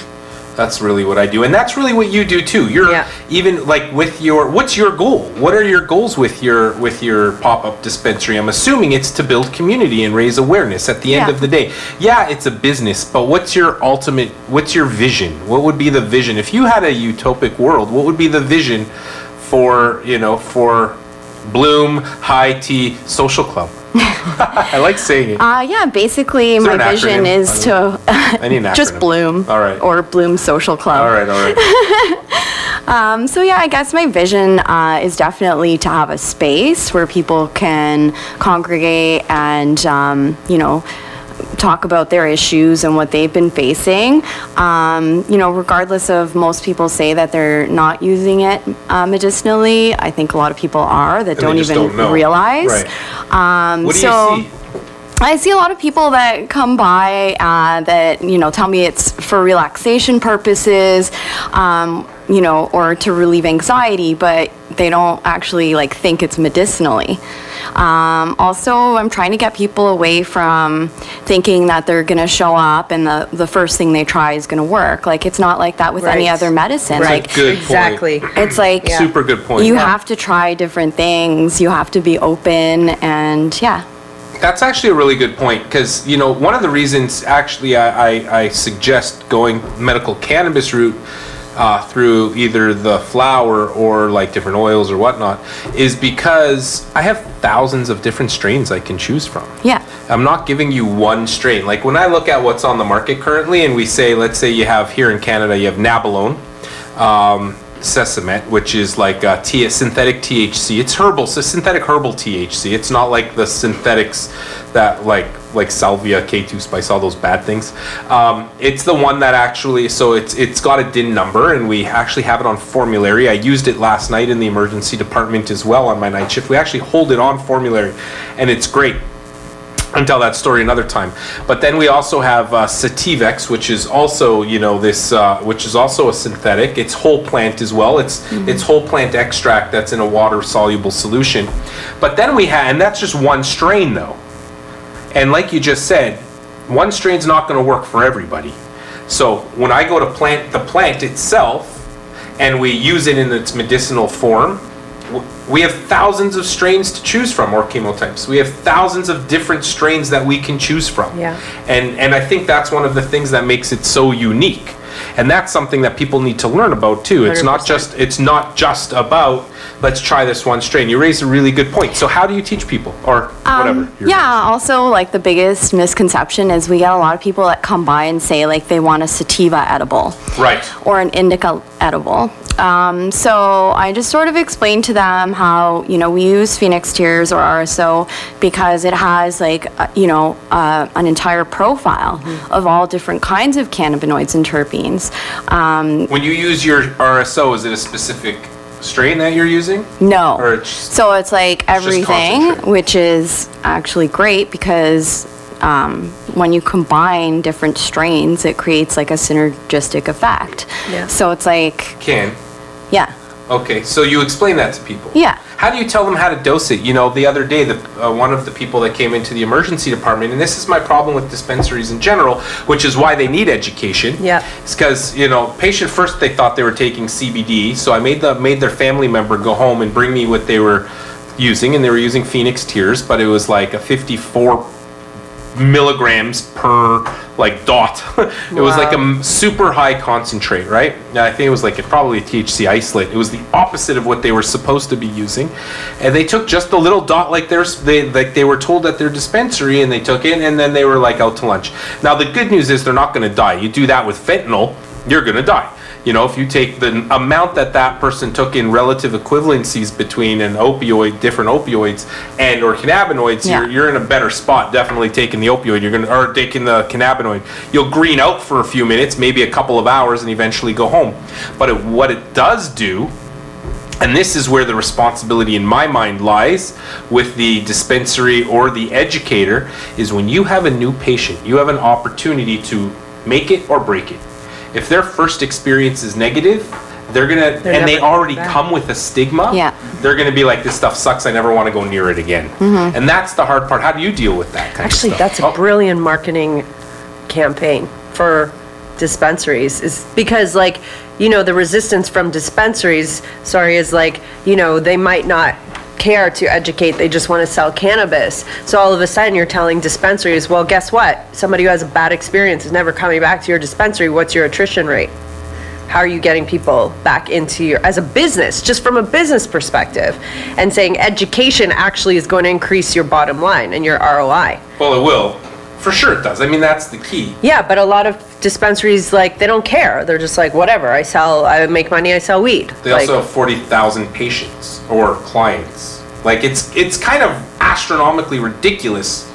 That's really what I do, and that's really what you do too. You're Yeah. even like with your. What's your goal? What are your goals with your with your pop up dispensary? I'm assuming it's to build community and raise awareness. At the end of the day, yeah, it's a business, but what's your ultimate? What's your vision? What would be the vision if you had a utopic world? What would be the vision for you know for Bloom High Tea Social Club? I like saying it. Uh, yeah, basically, there my an vision acronym? is to I need an just acronym. Bloom. All right. Or Bloom Social Club. All right, all right. Um, so yeah, I guess my vision uh, is definitely to have a space where people can congregate and um, you know talk about their issues and what they've been facing. Um, you know, regardless of most people say that they're not using it uh, medicinally, I think a lot of people are that don't even don't realize. Right. Um, What do so, you see? I see a lot of people that come by uh, that you know tell me it's for relaxation purposes, um, you know, or to relieve anxiety, but they don't actually like think it's medicinally. Um, also, I'm trying to get people away from thinking that they're gonna show up and the the first thing they try is gonna work. Like it's not like that with any other medicine. Right, Like Good point. exactly. it's like Yeah. Super good point. you have to try different things. You have to be open, and yeah. That's actually a really good point because you know one of the reasons actually I, I, I suggest going medical cannabis route uh, through either the flour or like different oils or whatnot is because I have thousands of different strains I can choose from. Yeah. I'm not giving you one strain. Like when I look at what's on the market currently, and we say, let's say you have here in Canada, you have Nabilone, um, Cesamet, which is like uh, T- synthetic THC. It's herbal, so synthetic herbal THC. It's not like the synthetics that like like Salvia, K2 Spice, all those bad things. Um, it's the one that actually, so it's it's got a DIN number, and we actually have it on formulary. I used it last night in the emergency department as well on my night shift. We actually hold it on formulary, and it's great. I'll tell that story another time. But then we also have uh, Sativex, which is also, you know, this, uh, which is also a synthetic. It's whole plant as well. It's it's whole plant extract that's in a water soluble solution. But then we have, and that's just one strain though. And like you just said, one strain's not going to work for everybody. So when I go to plant the plant itself, and we use it in its medicinal form, we have thousands of strains to choose from, or chemotypes. We have thousands of different strains that we can choose from. Yeah. And and I think that's one of the things that makes it so unique. And that's something that people need to learn about too. It's not 100%. just it's not just about let's try this one strain. You raise a really good point. So how do you teach people or whatever? Um, you're- yeah, also like the biggest misconception is we get a lot of people that come by and say like they want a sativa edible. Right. Or an indica edible. Um, so I just sort of explained to them how, you know, we use Phoenix Tears or RSO because it has like, uh, you know, uh, an entire profile of all different kinds of cannabinoids and terpenes. Um, When you use your RSO, is it a specific strain that you're using? No. Or it's- so it's like just everything, concentrate. which is actually great because um, when you combine different strains, it creates like a synergistic effect. Yeah. So it's like, Can. yeah, Okay, so you explain that to people. Yeah. How do you tell them how to dose it? You know, the other day, the uh, one of the people that came into the emergency department, and this is my problem with dispensaries in general, which is why they need education. Yeah. It's because you know, patient first they thought they were taking CBD, so I made the made their family member go home and bring me what they were using, and they were using Phoenix Tears, but it was like a 54 milligrams per like dot. it was like a super high concentrate, right? I think it was like it probably a THC isolate. It was the opposite of what they were supposed to be using, and they took just a little dot like there's they like they were told at their dispensary, and they took it, and then they were like out to lunch. Now the good news is they're not going to die. You do that with fentanyl, you're going to die. You know, if you take the amount that that person took in relative equivalencies between an opioid, different opioids, and or cannabinoids, Yeah. you're, you're in a better spot. Definitely taking the opioid, you're gonna or taking the cannabinoid. You'll green out for a few minutes, maybe a couple of hours, and eventually go home. But it, what it does do and this is where the responsibility in my mind lies with the dispensary or the educator is when you have a new patient, you have an opportunity to make it or break it. If their first experience is negative, they're gonna, They're and they already back. come with a stigma. Yeah. They're gonna be like, this stuff sucks. I never want to go near it again. Mm-hmm. And that's the hard part. How do you deal with that kind Actually, of stuff? that's a Oh, brilliant marketing campaign for dispensaries is because like, you know, the resistance from dispensaries, sorry, is like, you know, they might not care to educate, they just want to sell cannabis. So all of a sudden you're telling dispensaries, well, guess what? Somebody who has a bad experience is never coming back to your dispensary. What's your attrition rate? How are you getting people back into your, as a business, just from a business perspective? And saying education actually is going to increase your bottom line and your ROI. Well, it will. For sure it does. I mean, that's the key. Yeah, but a lot of dispensaries, like, they don't care. They're just like, whatever, I sell, I make money, I sell weed. They Like, also have forty thousand patients or clients. Like it's it's kind of astronomically ridiculous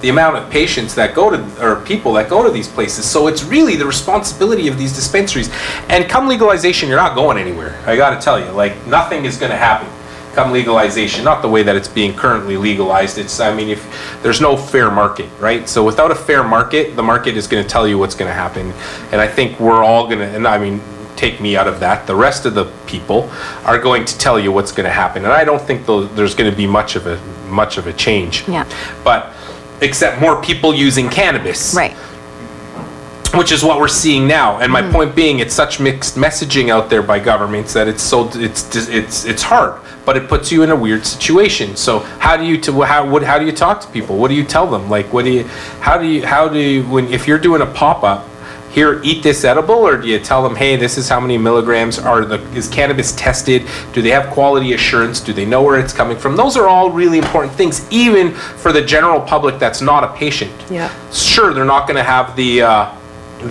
the amount of patients that go to or people that go to these places. So it's really the responsibility of these dispensaries. And come legalization, you're not going anywhere. I got to tell you, like nothing is going to happen. Come legalization, not the way that it's being currently legalized. It's, I mean, if, there's no fair market, right? So without a fair market, the market is gonna tell you what's gonna happen. And I think we're all gonna, and I mean, take me out of that, the rest of the people are going to tell you what's gonna happen. And I don't think there's gonna be much of a, much of a change. Yeah. But, except more people using cannabis Right. which is what we're seeing now. And my Mm-hmm. point being, it's such mixed messaging out there by governments that it's so it's it's it's hard, but it puts you in a weird situation. So how do you to how what how do you talk to people? What do you tell them? Like what do you how do you how do you when if you're doing a pop up here eat this edible or do you tell them hey this is how many milligrams are the is cannabis tested do they have quality assurance do they know where it's coming from those are all really important things even for the general public that's not a patient Yeah. sure they're not going to have the uh,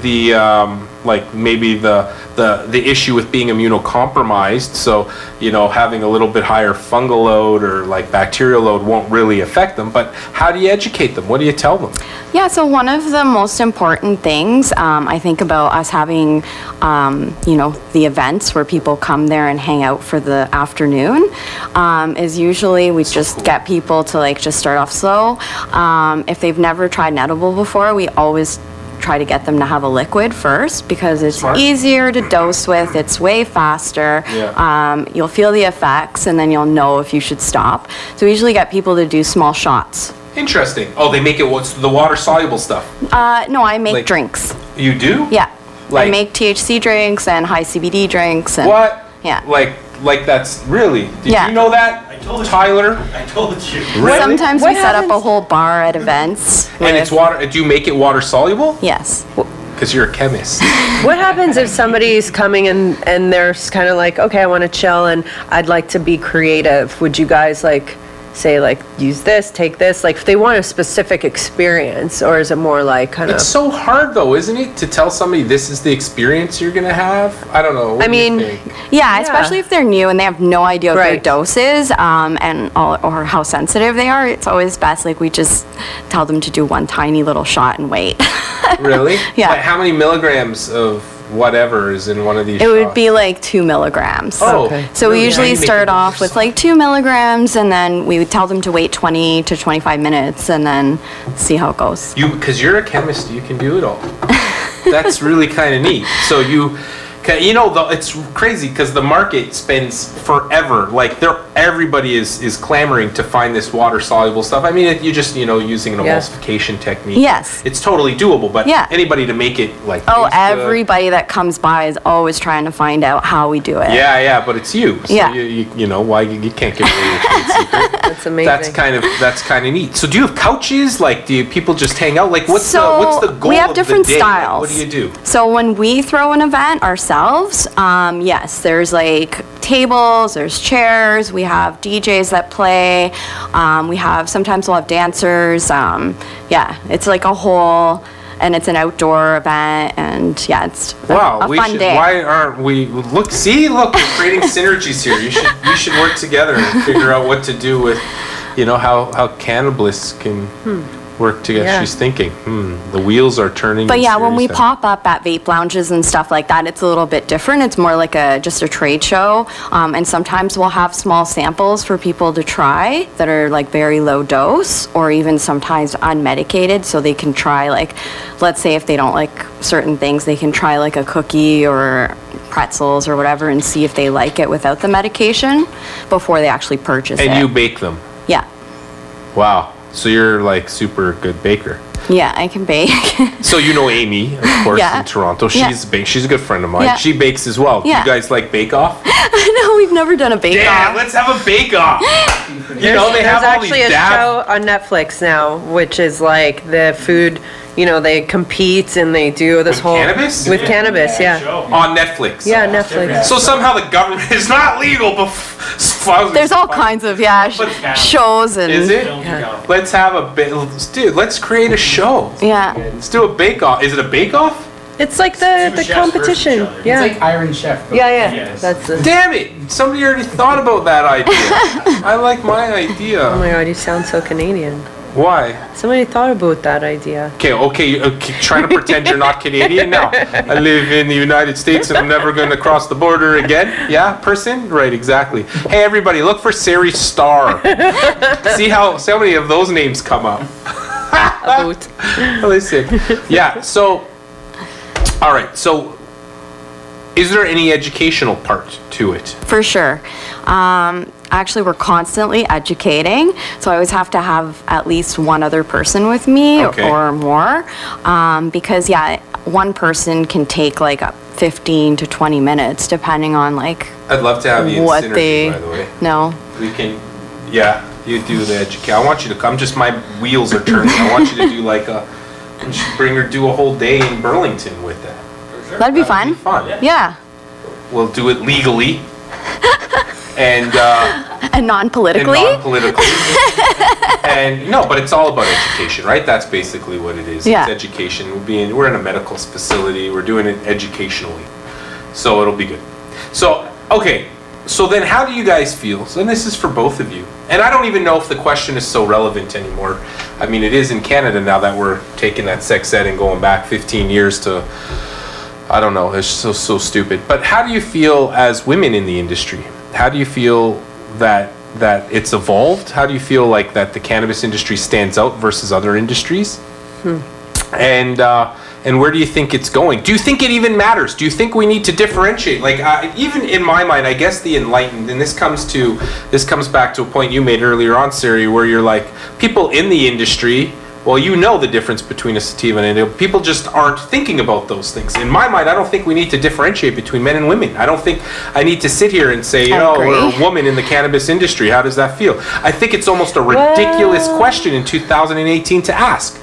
the um, like maybe the the the issue with being immunocompromised so you know having a little bit higher fungal load or like bacterial load won't really affect them but how do you educate them? What do you tell them? Yeah, so one of the most important things um, I think about us having, um, you know, the events where people come there and hang out for the afternoon um, is usually we just get people to like just start off slow. Um, if they've never tried an edible before, we always try to get them to have a liquid first because it's Smart. easier to dose with, it's way faster. Yeah. Um, you'll feel the effects and then you'll know if you should stop. So we usually get people to do small shots. interesting oh they make it what's the water soluble stuff Uh, no, I make Like- drinks. you do Yeah. Like- I make THC drinks and high CBD drinks and what Yeah. like like that's really did Yeah. you know that told you. tyler I told you. Really? sometimes What we set up a happens- whole bar at events. and it's water do you make it water soluble Yes. because you're a chemist What happens if somebody's coming and, and they're kind of like, okay, I want to chill and I'd like to be creative? Would you guys like say like, use this, take this? Like if they want a specific experience or is it more like kind of? It's so hard though, isn't it, to tell somebody this is the experience you're gonna have? I don't know. What I do you mean, think? Yeah, especially if they're new and they have no idea what their Right. dose is um, and all, or how sensitive they are. It's always best like we just tell them to do one tiny little shot and wait. really? Yeah. Like, how many milligrams of whatever is in one of these? It would be like two milligrams. Oh, Okay. So we really? How do usually you make start off with like two milligrams and then we would tell them to wait 20 to 25 minutes and then see how it goes. You, because you're a chemist, you can do it all. That's really kind of neat. So you, 'ca- you know, the, it's crazy because the market spends forever. Like they're everybody is is clamoring to find this water soluble stuff. I mean, it, you just you know using an Yeah. emulsification technique. Yes. it's totally doable. But Yeah. anybody to make it like Oh, everybody that comes by is always trying to find out how we do it. Yeah, yeah, but it's you. So Yeah. You, you, you know why you, you can't give away your trade secret. That's amazing. That's kind of that's kind of neat. So do you have couches? Like, do you, people just hang out? Like, what's so the what's the goal? we have of the different day? Like, styles. what do you do? So when we throw an event ourselves, um, yes, there's like tables, there's chairs, we have DJs that play, um, we have sometimes we'll have dancers. Um, yeah, it's like a whole, and it's an outdoor event, and yeah, it's a, Wow, a we fun should. day. Why aren't we? Look, see, look, we're creating synergies here. You should we should work together and figure out what to do with, you know, how how cannabis can work together. Yeah. She's thinking, hmm, the wheels are turning. But yeah, when we pop up at vape lounges and stuff like that, it's a little bit different. It's more like a just a trade show, um, and sometimes we'll have small samples for people to try that are like very low dose, or even sometimes unmedicated, so they can try like, let's say if they don't like certain things, they can try like a cookie or pretzels or whatever, and see if they like it without the medication before they actually purchase it. and you bake them. yeah, Wow, so you're like super good baker. yeah, I can bake. So you know Amy, of course, Yeah. in Toronto. Yeah. She's a bake. She's a good friend of mine. Yeah. She bakes as well. Do Yeah. you guys like Bake Off? no, we've never done a bake Off. Yeah, off. let's have a Bake Off. you know they There's have all these actually a dab- show on Netflix now, which is like the food, you know, they compete and they do this With whole. cannabis? With cannabis, yeah. Show. on Netflix. Yeah, Netflix. So somehow the government is not legal, but f- There's all kinds of yeah sh- But- shows and Is it? Yeah. Let's have a bit, dude. Let's create a show. yeah. Let's do a Bake Off. Is it a Bake Off? It's like the, Two the chefs versus competition. each other. It's Yeah. like Iron Chef. but- Yeah, yeah. Yes. That's the. Damn it! Somebody already thought about that idea. I like my idea. Oh my god, you sound so Canadian. Why? Somebody thought about that idea. Okay, okay, okay, trying to pretend you're not Canadian now. I live in the United States and I'm never going to cross the border again. Yeah, person? Right, exactly. Hey, everybody, look for Sari Starr. see how see how many of those names come up. About. Listen, yeah. So, all right. So, is there any educational part to it? For sure. Um, actually, we're constantly educating, so I always have to have at least one other person with me Okay. or more. Um, because, yeah, one person can take like up 15 to 20 minutes, depending on like I'd love to have you in what synergy, they by the way. no. We can, yeah. You do the educate. I want you to come. Just my wheels are turning. I want you to do like a. You should bring her do a whole day in Burlington with that. That'd be That'd fun. Fun. Yeah, We'll do it legally. and uh, and and non-politically. non-politically. and no, but it's all about education, right? That's basically what it is. Yeah. It's education. We're being we're in a medical facility. We're doing it educationally, so it'll be good. So okay, so then how do you guys feel? So then this is for both of you, and I don't even know if the question is so relevant anymore. I mean, it is in Canada now that we're taking that sex ed and going back 15 years to. I don't know. It's so so stupid. But how do you feel as women in the industry? How do you feel that that it's evolved? How do you feel like that the cannabis industry stands out versus other industries? And uh, and where do you think it's going? Do you think it even matters? Do you think we need to differentiate? Like uh, even in my mind, I guess the enlightened, and this comes to this comes back to a point you made earlier on, Sari, where you're like people in the industry. Well, you know the difference between a sativa and indica. People just aren't thinking about those things. In my mind, I don't think we need to differentiate between men and women. I don't think I need to sit here and say, I oh, we're a woman in the cannabis industry. How does that feel? I think it's almost a ridiculous Well- question in 2018 to ask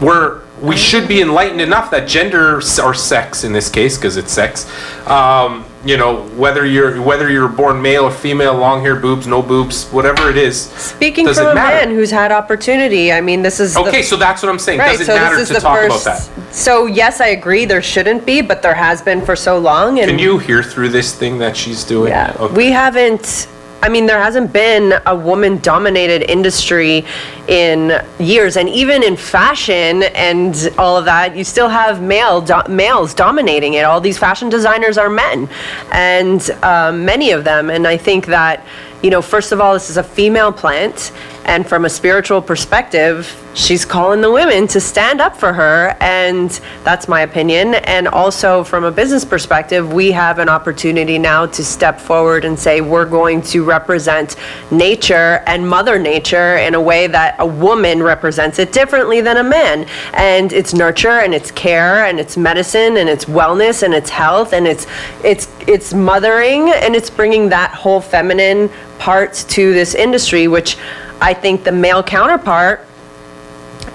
we're we should be enlightened enough that gender or sex in this case because it's sex um, you know whether you're whether you're born male or female long hair boobs no boobs whatever it is Speaking does from a matter? man who's had opportunity, I mean, this is the- okay so that's what i'm saying Right, does it so matter this to is the talk first. about that So yes, I agree. There shouldn't be, but there has been for so long. And can you hear through this thing that she's doing Yeah, Okay. we haven't. I mean, there hasn't been a woman-dominated industry in years, and even in fashion and all of that, you still have male do- males dominating it. All these fashion designers are men, and um, many of them. And I think that you know, first of all, this is a female plant, and from a spiritual perspective, she's calling the women to stand up for her, and that's my opinion. And also, from a business perspective, we have an opportunity now to step forward and say we're going to represent nature and Mother Nature in a way that a woman represents it differently than a man. And it's nurture and it's care and it's medicine and it's wellness and it's health and it's it's it's mothering and it's bringing that whole feminine parts to this industry, which I think the male counterpart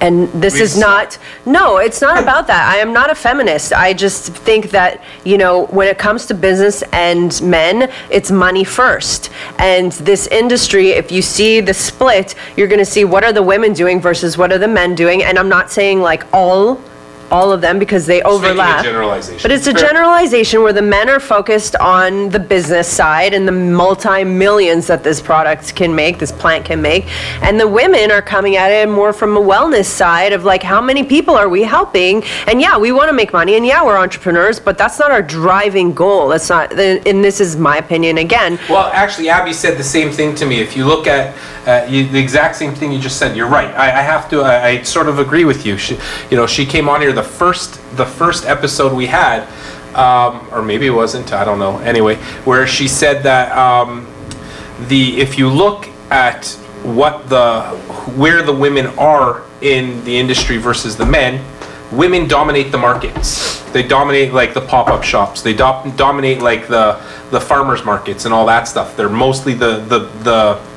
and this is not, no, it's not about that. I am not a feminist. I just think that, you know, when it comes to business and men, it's money first. And this industry, if you see the split, you're going to see what are the women doing versus what are the men doing. And I'm not saying like all, all of them because they making a overlap. generalization. But it's a generalization where the men are focused on the business side and the multi-millions that this product can make, this plant can make. And the women are coming at it more from a wellness side of like, how many people are we helping? And yeah, we want to make money and yeah, we're entrepreneurs, but that's not our driving goal. That's not, and this is my opinion again. Well, actually, Abby said the same thing to me. If you look at uh, you, the exact same thing you just said, you're right. I, I have to. I, I sort of agree with you. She, you know, she came on here the first the first episode we had, um, or maybe it wasn't. I don't know. Anyway, where she said that um, the if you look at what the where the women are in the industry versus the men, women dominate the markets. They dominate like the pop-up shops. They do- dominate like the the farmers markets and all that stuff. They're mostly the the the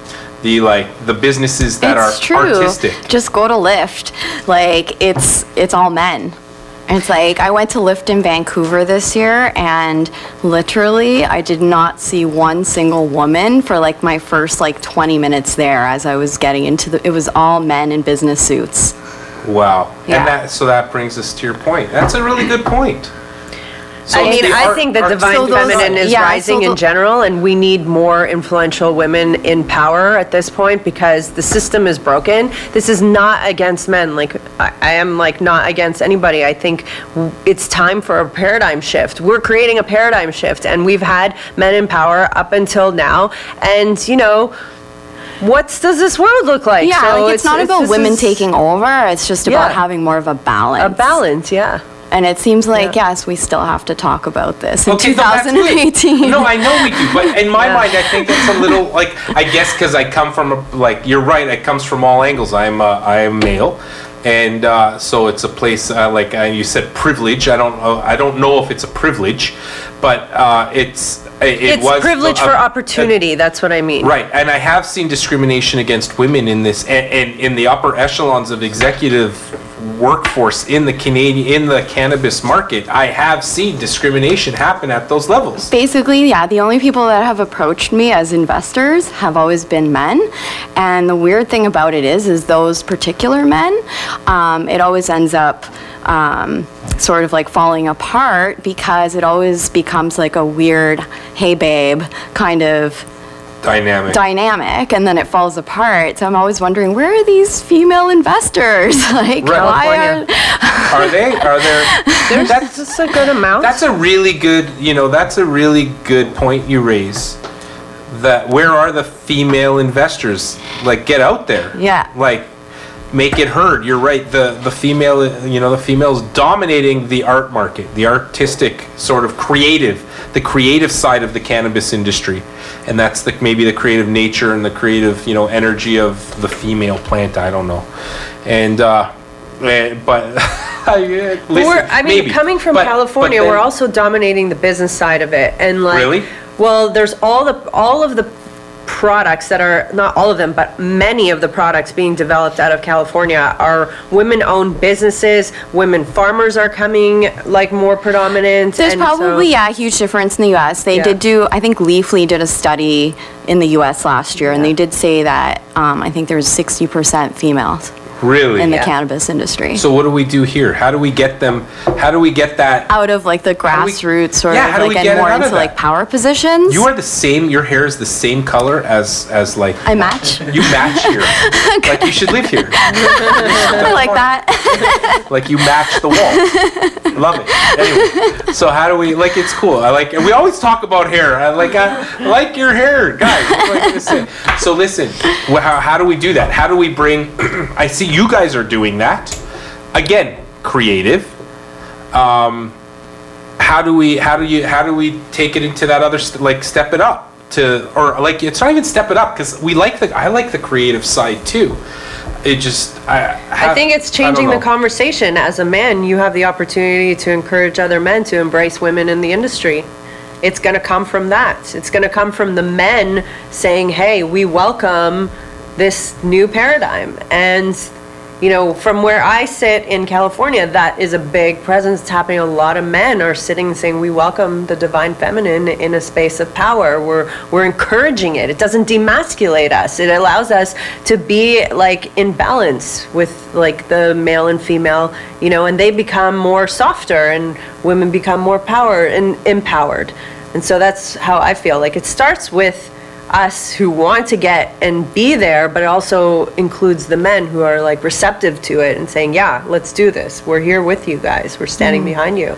the like the businesses that it's are true. artistic. Just go to Lift. Like it's it's all men. It's like I went to Lift in Vancouver this year and literally I did not see one single woman for like my first like 20 minutes there as I was getting into the it was all men in business suits. Wow. Yeah. And that so that brings us to your point. That's a really good point. So I mean, the I art- think the art- divine So those- feminine is yeah, so rising in the- general, and we need more influential women in power at this point because the system is broken. This is not against men. Like I, I am like not against anybody. I think w- it's time for a paradigm shift. We're creating a paradigm shift, and we've had men in power up until now, and you know. What does this world look like? Yeah, So like it's, not about this women is taking over. It's just about Yeah. having more of a balance. a balance, yeah. And it seems like Yeah. yes, we still have to talk about this in Okay, no, that's good. 2018. No, I know we do, but in my Yeah. mind, I think it's a little like I guess because I come from a, like you're right. It comes from all angles. I'm uh, I am male, and uh, so it's a place uh, like uh, you said privilege. I don't uh, I don't know if it's a privilege, but uh, it's it, it It's was privilege a- for a- opportunity, that's what I mean. Right, and I have seen discrimination against women in this, and, and in the upper echelons of executive workforce in the Canadian, in the cannabis market. I have seen discrimination happen at those levels. Basically, yeah, the only people that have approached me as investors have always been men. And the weird thing about it is, is those particular men, um, it always ends up um, sort of like falling apart because it always becomes like a weird, hey babe, kind of Dynamic. dynamic and then it falls apart. So I'm always wondering, where are these female investors? like, why are, Are they? Are there? There's That's just a good amount. that's a really good. You know, that's a really good point you raise. That where are the female investors? Like, get out there. Yeah. Like, make it heard. You're right. The the female, you know, the females dominating the art market, the artistic sort of creative, the creative side of the cannabis industry, and that's the maybe the creative nature and the creative, you know, energy of the female plant. I don't know, and uh, eh, but. I, uh, listen, we're, I mean, maybe. coming from But- California, but we're also dominating the business side of it, and like, Really? well, there's all the all of the products that are not all of them, but many of the products being developed out of California are women-owned businesses. Women farmers are coming like more predominant. There's and so- probably, yeah, a huge difference in the US. They Yeah. did do, I think Leafly did a study in the US last year, and they did say that um, I think there was 60% females really in the Yeah. cannabis industry. So what do we do here? How do we get them? How do we get that? out of like the do we- grassroots sort Yeah, of how do like we get and more out of into like power positions. You are the same. Your hair is the same color as as like. I match. You match here. Like you should live here. I like that. Like you match the wall. Love it. Anyway, so how do we like? It's cool. I like. We always talk about hair. I like. I like your hair, guys. That's what I'm gonna say. So listen. wh- How, how do we do that? How do we bring? I see you guys are doing that. Again, creative. Um, how do we? How do you? How do we take it into that other st- like step it up to or like it's not even step it up because we like the I like the creative side too. It just I. I think it's changing the conversation. As a man, you have the opportunity to encourage other men to embrace women in the industry. It's going to come from that. It's going to come from the men saying, hey, we welcome this new paradigm. And, you know, from where I sit in California, that is a big presence. It's happening. A lot of men are sitting and saying, we welcome the divine feminine in a space of power. We're, we're encouraging it. It doesn't demasculate us. It allows us to be like in balance with like the male and female, you know, and they become more softer and women become more power and empowered. And so that's how I feel. Like it starts with us who want to get and be there, but it also includes the men who are like receptive to it and saying, yeah, let's do this. We're here with you guys. We're standing behind you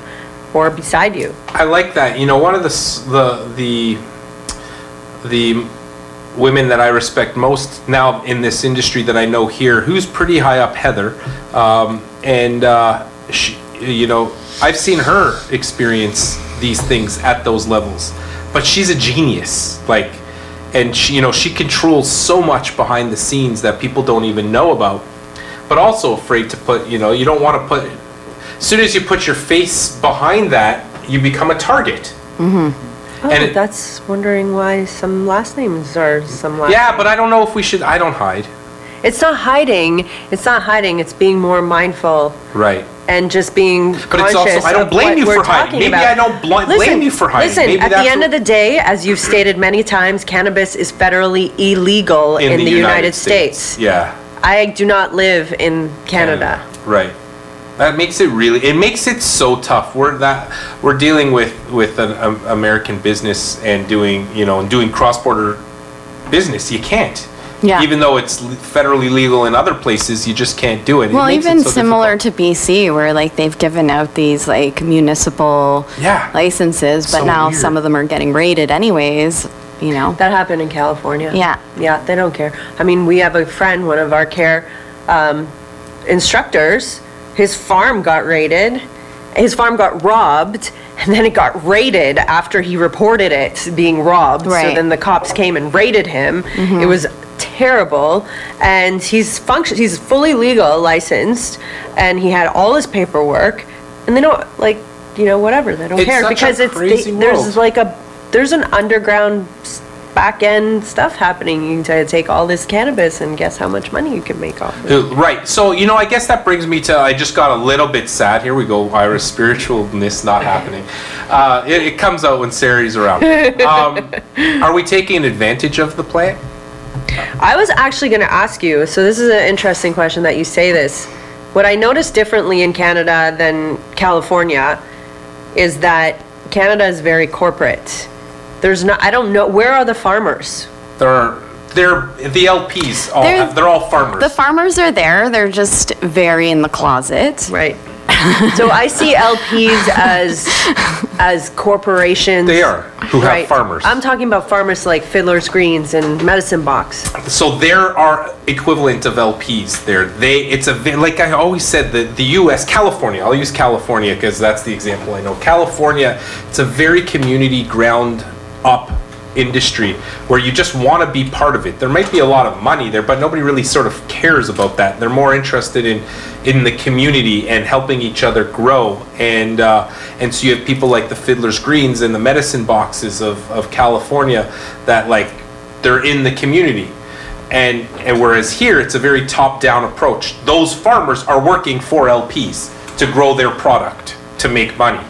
or beside you. I like that. You know, one of the the the the women that I respect most now in this industry that I know here, who's pretty high up, Heather, um, and uh, she, you know, I've seen her experience these things at those levels, but she's a genius, like. And she, you know, she controls so much behind the scenes that people don't even know about. But also afraid to put, you know, you don't want to put. As soon as you put your face behind that, you become a target. Mm-hmm. Oh, And it- that's wondering why some last names are some last. Yeah, but I don't know if we should. I don't hide. It's not hiding. It's not hiding. It's being more mindful Right. And just being But it's also- I don't blame you for hiding. Maybe about. I don't bl- blame you for hiding. Listen, Maybe at the end what- of the day, as you've stated many times, cannabis is federally illegal in, the, United, States. Yeah. I do not live in Canada. Right. That makes it really, it makes it so tough. We're that, we're dealing with, with an um, American business and doing, you know, and doing cross-border business. You can't. Yeah. Even though it's le- federally legal in other places, you just can't do it. It Well, makes it even so similar difficult. to BC, where like they've given out these like municipal Yeah. licenses, but So now weird. some of them are getting raided anyways, you know? That happened in California. Yeah. Yeah, they don't care. I mean, we have a friend, one of our care um, instructors, his farm got raided, his farm got robbed, and then it got raided after he reported it being robbed. So Right. then the cops came and raided him. It was terrible, and he's function, he's fully legal licensed, and he had all his paperwork, and they don't, like, you know, whatever, they don't It's care. such a Because it's, crazy they- there's like a, there's an underground back-end stuff happening. You can take all this cannabis and guess how much money you can make off of it. Uh, Right. So, you know, I guess that brings me to, I just got a little bit sad. Here we go, Ira's spiritualness not happening. Uh, it, it comes out when Sari's around. Um, are we taking advantage of the plant? I was actually going to ask you, so this is an interesting question that you say this. What I noticed differently in Canada than California is that Canada is very corporate. There's not, I don't know, where are the farmers? They're, they're, the LPs, all, They're- they're all farmers. The farmers are there, they're just very in the closet. Right. So I see LPs as, as corporations. They are, who have Right. farmers. I'm talking about farmers like Fiddler's Greens and Medicine Box. So there are equivalent of LPs there. They, it's a, ve- like I always said, the, the US, California, I'll use California because that's the example I know. California, it's a very community ground up industry where you just want to be part of it. There might be a lot of money there, but nobody really sort of cares about that. They're more interested in, in the community and helping each other grow. And, uh, and so you have people like the Fiddler's Greens and the medicine boxes of, of California that like, they're in the community. And, and whereas here, it's a very top-down approach. Those farmers are working for LPs to grow their product, to make money.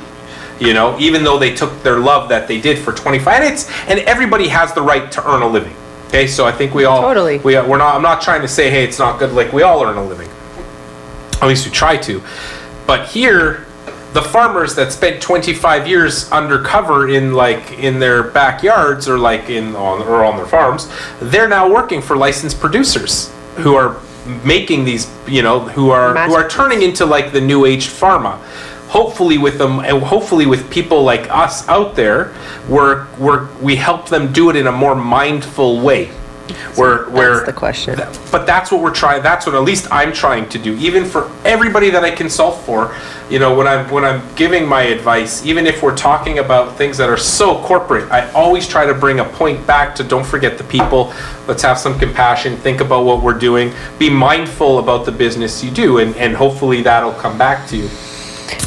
You know, even though they took their love that they did for 25, and it's, and everybody has the right to earn a living. Okay, so I think we all. Totally. We, we're not, I'm not trying to say, hey, it's not good, like, we all earn a living. At least we try to. But here, the farmers that spent 25 years undercover in like in their backyards or like in on or on their farms, they're now working for licensed producers who are making these, you know, who are who are turning into like the new aged pharma. Hopefully with them and hopefully with people like us out there, we're, we're we help them do it in a more mindful way. Where where the question. Th- but that's what we're trying that's what at least i'm trying to do even for everybody that i consult for you know when i'm when i'm giving my advice even if we're talking about things that are so corporate i always try to bring a point back to don't forget the people let's have some compassion think about what we're doing be mindful about the business you do and, and hopefully that'll come back to you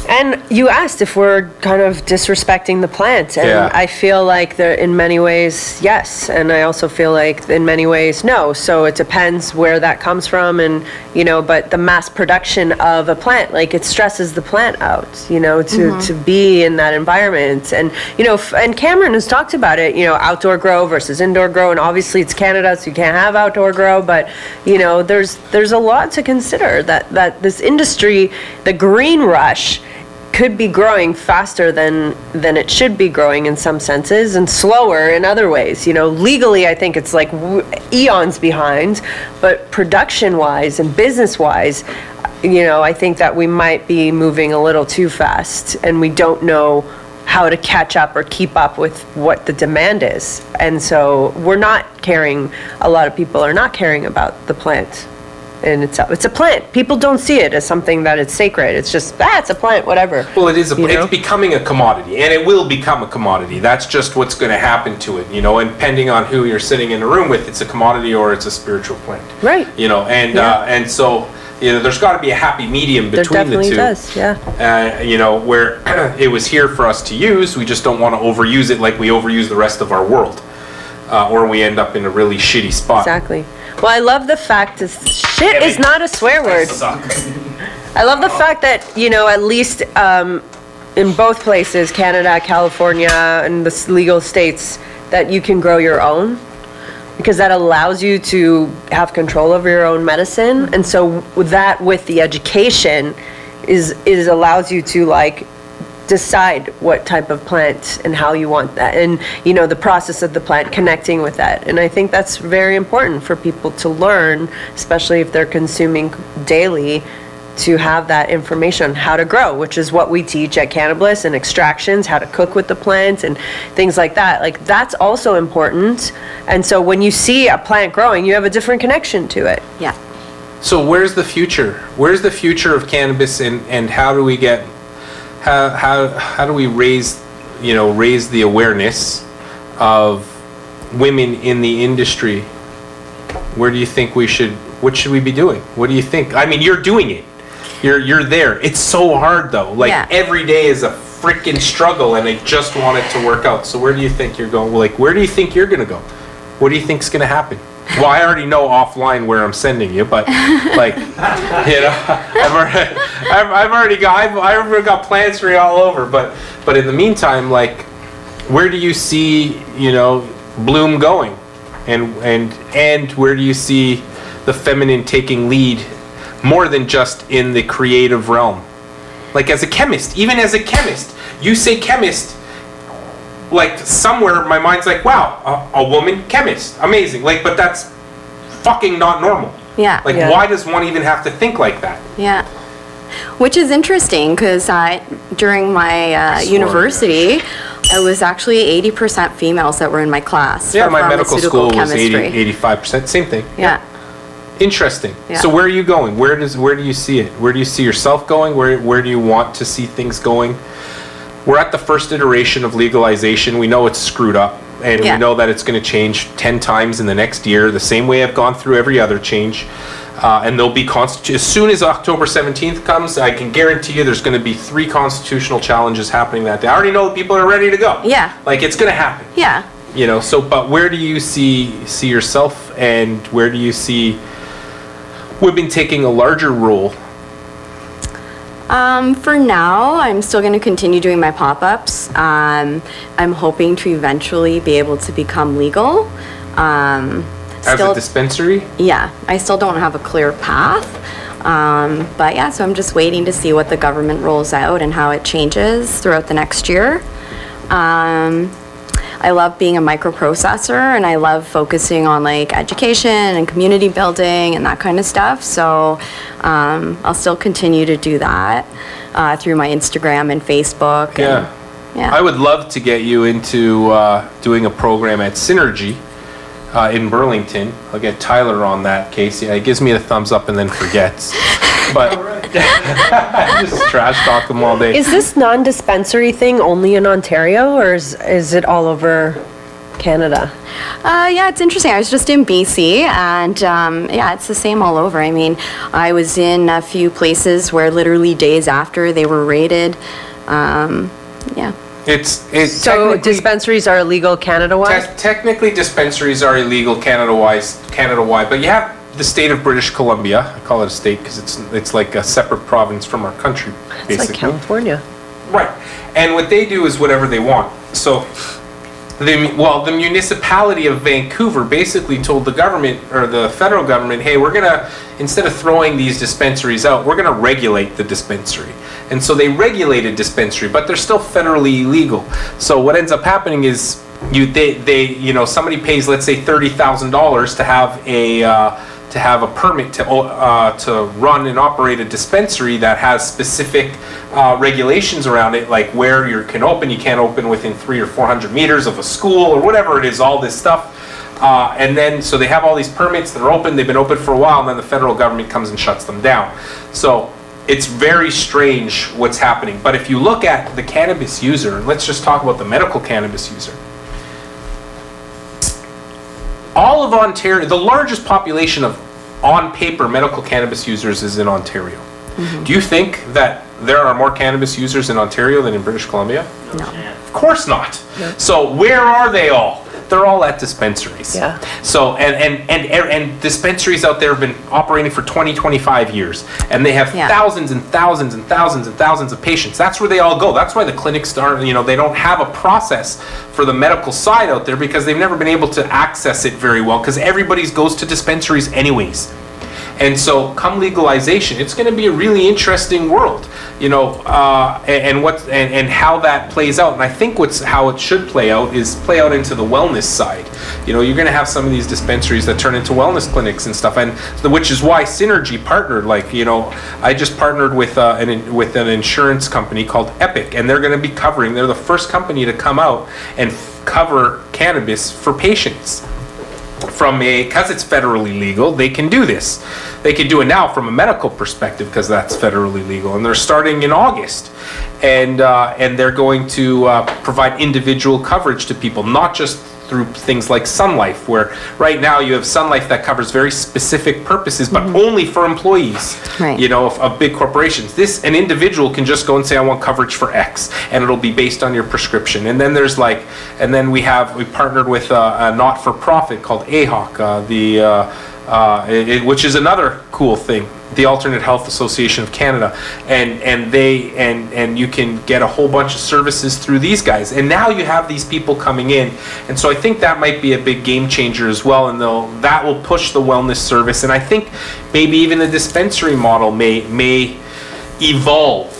And you asked if we're kind of disrespecting the plant, and Yeah. I feel like there, in many ways, yes, and I also feel like in many ways, no. So it depends where that comes from, and you know, but the mass production of a plant, like it stresses the plant out, you know, to mm-hmm. to be in that environment, and you know, f- and Cameron has talked about it, you know, outdoor grow versus indoor grow, and obviously it's Canada, so you can't have outdoor grow, but you know, there's there's a lot to consider that that this industry, the green rush could be growing faster than than it should be growing in some senses and slower in other ways. You know legally i think it's like eons behind but production wise and business wise you know i think that we might be moving a little too fast and we don't know how to catch up or keep up with what the demand is. And so we're not caring a lot of people are not caring about the plant and it's a, it's a plant. People don't see it as something that it's sacred. It's just ah, it's a plant, whatever. Well, it is. A, You know? it's becoming a commodity, and it will become a commodity. That's just what's going to happen to it, you know. And depending on who you're sitting in a room with, it's a commodity or it's a spiritual plant, Right. You know, and Yeah. uh, and so you know, there's got to be a happy medium between the definitely two. does, yeah. Uh, you know, where it was here for us to use, we just don't want to overuse it like we overuse the rest of our world, uh, or we end up in a really shitty spot. Exactly. Well, I love the fact that shit is not a swear word. Suck. I love the fact that, you know, at least um, in both places, Canada, California, and the legal states, that you can grow your own. Because that allows you to have control over your own medicine. And so that, with the education, is, is allows you to like decide what type of plant and how you want that, and, you know, the process of the plant, connecting with that. And I think that's very important for people to learn, especially if they're consuming daily, to have that information on how to grow, which is what we teach at Cannabliss and extractions, how to cook with the plant and things like that. Like, that's also important. And so when you see a plant growing, you have a different connection to it. Yeah. So where's the future? Where's the future of cannabis and, and how do we get, how, how, how do we raise, you know, raise the awareness of women in the industry? Where do you think we should, what should we be doing? What do you think? I mean, you're doing it. You're, you're there. It's so hard though. Like Yeah. every day is a freaking struggle and I just want it to work out. So where do you think you're going? Like, where do you think you're gonna go? What do you think's gonna happen? Well, I already know offline where I'm sending you, but like, you know, I've already, I've, I've already got, I've, I've got plans for you all over. But, but in the meantime, like, where do you see, you know, Bloom going, and and and where do you see the feminine taking lead, more than just in the creative realm? Like as a chemist, even as a chemist, you say chemist, like somewhere my mind's like, wow, a, a woman chemist, amazing. Like, but that's fucking not normal. Yeah. Like, Yeah. why does one even have to think like that? Yeah. Which is interesting because I, during my uh, Swear. university, I was actually 80% females that were in my class. Yeah, for my medical pharmaceutical school was 80, 85%, same thing. Yeah. Interesting. Yeah. So where are you going? Where does where do you see it? Where do you see yourself going? Where where do you want to see things going? We're at the first iteration of legalization. We know it's screwed up and Yeah. we know that it's going to change 10 times in the next year, the same way I've gone through every other change. Uh, and there'll be constitu- as soon as October 17th comes, I can guarantee you there's going to be three constitutional challenges happening that day. I already know people are ready to go. Yeah. Like it's going to happen Yeah. you know so but where do you see see yourself and where do you see women taking a larger role Um, for now, I'm still going to continue doing my pop-ups. Um, I'm hoping to eventually be able to become legal. Um, as still, a dispensary yeah, I still don't have a clear path. Um, but yeah, so I'm just waiting to see what the government rolls out and how it changes throughout the next year. Um, I love being a microprocessor and I love focusing on like education and community building and that kind of stuff. So um, I'll still continue to do that uh, through my Instagram and Facebook. yeah And, yeah. i would love to get you into uh, doing a program at synergy uh, in burlington i'll get tyler on that casey he gives me a thumbs up and then forgets but just trash talk him all day Is this non-dispensary thing only in Ontario, or is, is it all over Canada? Uh, yeah, it's interesting. I was just in BC, and um, yeah, it's the same all over. I mean, I was in a few places where literally days after they were raided. Um, yeah. It's it's So technically- dispensaries are illegal Canada-wide? Te- technically, dispensaries are illegal Canada-wise, Canada-wide, but you have the state of British Columbia. I call it a state because it's it's like a separate province from our country, It's like basically. California. Right. And what they do is whatever they want. So, the, well, the municipality of Vancouver basically told the government or the federal government, hey, we're gonna, instead of throwing these dispensaries out, we're gonna regulate the dispensary. And so they regulated dispensary, but they're still federally illegal. So what ends up happening is you, they, they, you know, somebody pays, let's say, thirty thousand dollars to have a, uh, to have a permit to, uh, to run and operate a dispensary that has specific uh, regulations around it, like where you can open, you can't open within three or four hundred meters of a school or whatever it is, all this stuff. Uh, and then, so they have all these permits that are open, they've been open for a while, and then the federal government comes and shuts them down. So it's very strange what's happening. But if you look at the cannabis user, and let's just talk about the medical cannabis user all of Ontario, the largest population of on paper medical cannabis users is in Ontario. Mm-hmm. Do you think that there are more cannabis users in Ontario than in British Columbia? No. Of course not. So where are they all? They're all at dispensaries. Yeah. So and and and er, and dispensaries out there have been operating for 20, 25 years, and they have Yeah. thousands and thousands and thousands and thousands of patients. That's where they all go. That's why the clinics aren't. You know, they don't have a process for the medical side out there because they've never been able to access it very well because everybody goes to dispensaries anyways. And so come legalization, it's gonna be a really interesting world, you know, uh, and, and what, and, and how that plays out. And I think what's, how it should play out is play out into the wellness side. You know, you're gonna have some of these dispensaries that turn into wellness clinics and stuff, and which is why Synergy partnered, like, you know, I just partnered with, uh, an, with an insurance company called Epic, and they're gonna be covering, they're the first company to come out and cover cannabis for patients from a because it's federally legal they can do this. They can do it now from a medical perspective because that's federally legal and they're starting in august. And uh, and they're going to uh, provide individual coverage to people not just through things like Sun Life, where right now you have Sun Life that covers very specific purposes, but only for employees. Right. You know, of, of big corporations. This an individual can just go and say, I want coverage for X, and it'll be based on your prescription. And then there's like, and then we have we partnered with a, a not-for-profit called AHOC, uh, the uh, uh, it, which is another cool thing, the Alternate Health Association of Canada, and and they and and you can get a whole bunch of services through these guys. And now you have these people coming in, and so I think that might be a big game changer as well. And they'll that will push the wellness service, and I think maybe even the dispensary model may may evolve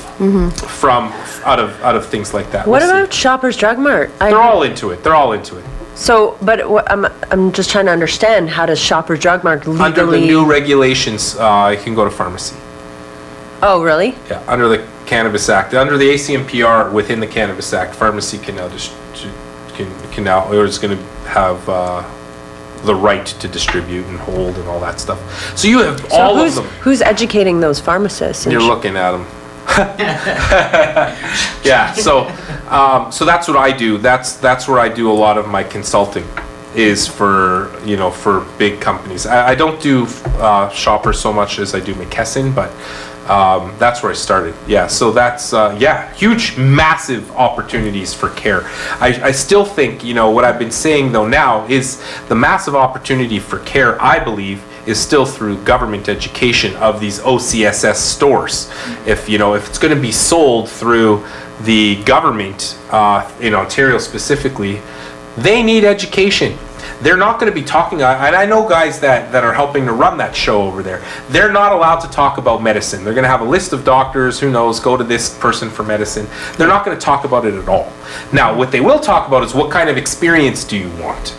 from out of out of things like that. What We'll see. about Shoppers Drug Mart? They're all into it. They're all into it. So, but what- I'm, I'm just trying to understand, how does Shoppers Drug Mart legally? Under the new regulations, uh, you can go to pharmacy. Oh, really? Yeah, under the Cannabis Act, under the ACMPR within the Cannabis Act, pharmacy can now just, can, can now, or is gonna have, uh, the right to distribute and hold and all that stuff. So you have So all of who's, them. who's educating those pharmacists? and You're sh- looking at them. Yeah, so, um, so that's what I do. That's, that's where I do a lot of my consulting is for, you know, for big companies. I, I don't do, uh, Shoppers so much as I do McKesson, but, um, that's where I started. Yeah, so that's, uh, yeah, huge, massive opportunities for care. I, I still think, you know, what I've been saying though now is the massive opportunity for care, I believe, is still through government education of these OCSS stores. If, you know, if it's gonna be sold through the government, uh, in Ontario specifically, they need education. They're not gonna be talking, and I know guys that, that are helping to run that show over there. They're not allowed to talk about medicine. They're gonna have a list of doctors, who knows, go to this person for medicine. They're not gonna talk about it at all. Now, what they will talk about is what kind of experience do you want?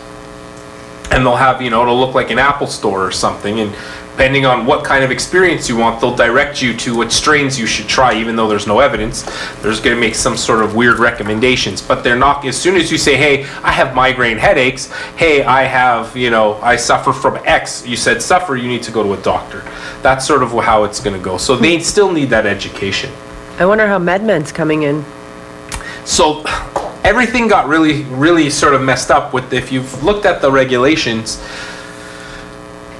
And they'll have, you know, it'll look like an Apple store or something, and depending on what kind of experience you want, they'll direct you to what strains you should try, even though there's no evidence. There's gonna make some sort of weird recommendations, but they're not, as soon as you say, hey, I have migraine headaches, hey, I have, you know, I suffer from X, you said suffer, you need to go to a doctor. That's sort of how it's gonna go. So they still need that education. I wonder how MedMen's coming in. So everything got really, really sort of messed up with, if you've looked at the regulations,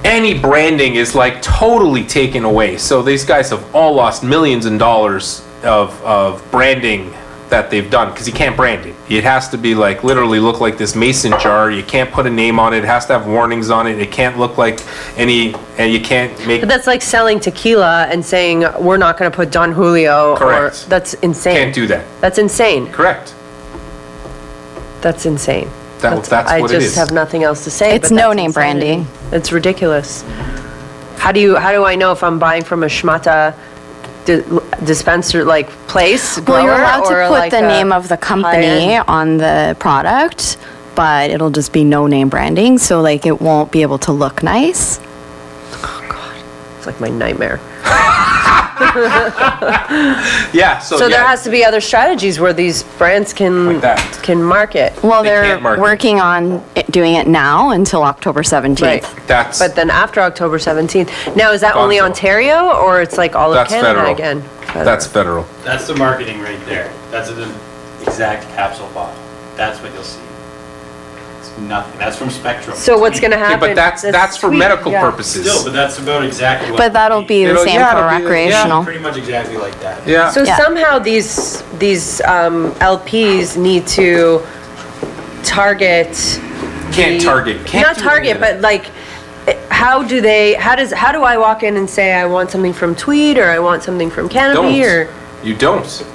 any branding is like totally taken away. So these guys have all lost millions and dollars of, of branding that they've done because you can't brand it. It has to be like literally look like this mason jar. You can't put a name on it. It has to have warnings on it. It can't look like any, and you can't make, But that's like selling tequila and saying, we're not gonna put Don Julio. or- Correct. That's insane. can't do that. That's insane. Correct. That's insane. That- that's what it I is. just have nothing else to say. It's but that's no-name insanity. branding. It's ridiculous. How do you, how do I know if I'm buying from a schmata di- dispenser, like, place, Well, you're grower, allowed or to put like the a name of the company high-end? on the product, but it'll just be no name branding, so like it won't be able to look nice. Oh god. It's like my nightmare. Yeah, so So there yeah. has to be other strategies where these brands can, Like that. can market. Well, They they're can't market. working on it- doing it now until October 17th. Right. That's. But then after October 17th, now is that only Gonzo. Ontario or it's like all of That's Canada federal. again? That's federal. That's the marketing right there. That's an exact capsule bottle. That's what you'll see. It's nothing. That's from Spectrum. So what's gonna Okay, happen? but that's, this that's for tweet- medical yeah. purposes. Still, but that's about exactly what. But that'll be the It'll- same yeah, for it'll be the- yeah. recreational. Pretty much exactly like that. Yeah. So Yeah. somehow these, these um, LPs need to target. Can't the- target, can't Not do any target, of that. but like, eh, how do they, how does, how do I walk in and say I want something from Tweed or I want something from Canopy or? Don't. You don't.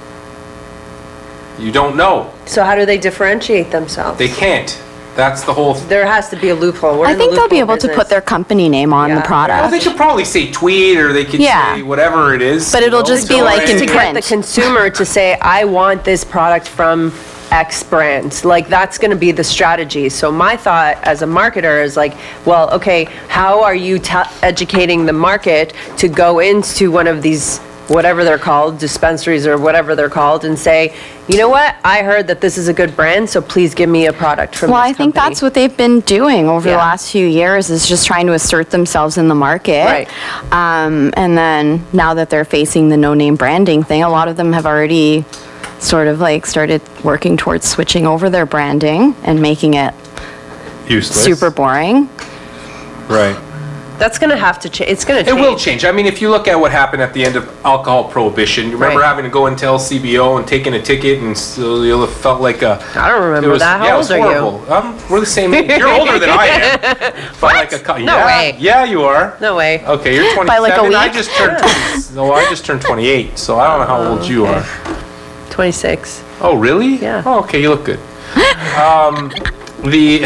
You don't know. So how do they differentiate themselves? They can't. That's the whole. There has to be a loophole. We're I in the think they'll be loophole able to put their company name on the Yeah. Well, they product. could probably say Tweed or they could Yeah. say whatever it is. But you it'll know? just be So like I- in to get the print. consumer to say, I want this product from X brand. Like, that's gonna be the strategy. So my thought as a marketer is like, well, okay, how are you ta- educating the market to go into one of these, whatever they're called, dispensaries or whatever they're called, and say, you know what, I heard that this is a good brand, so please give me a product from this Well, I think company." that's what they've been doing over the Yeah. last few years is just trying to assert themselves in the market. Right. Um, and then now that they're facing the no-name branding thing, a lot of them have already sort of like started working towards switching over their branding and making it Useless. super boring. Right. That's gonna have to change, it's gonna It change. will change. I mean, if you look at what happened at the end of alcohol prohibition, you remember Right. having to go and LCBO and taking a ticket and still you felt like a. I don't remember it was, that. How yeah, it old was are you? horrible. Um, we're the same age. You're older than I am. But like a, cou- No yeah, way. Yeah, you are. No way. Okay, you're 27. By like a I week? just turned 20, no, I just turned 28, so I don't know how old you are. 26. Oh, really? Yeah. Oh, okay, you look good. Um, the,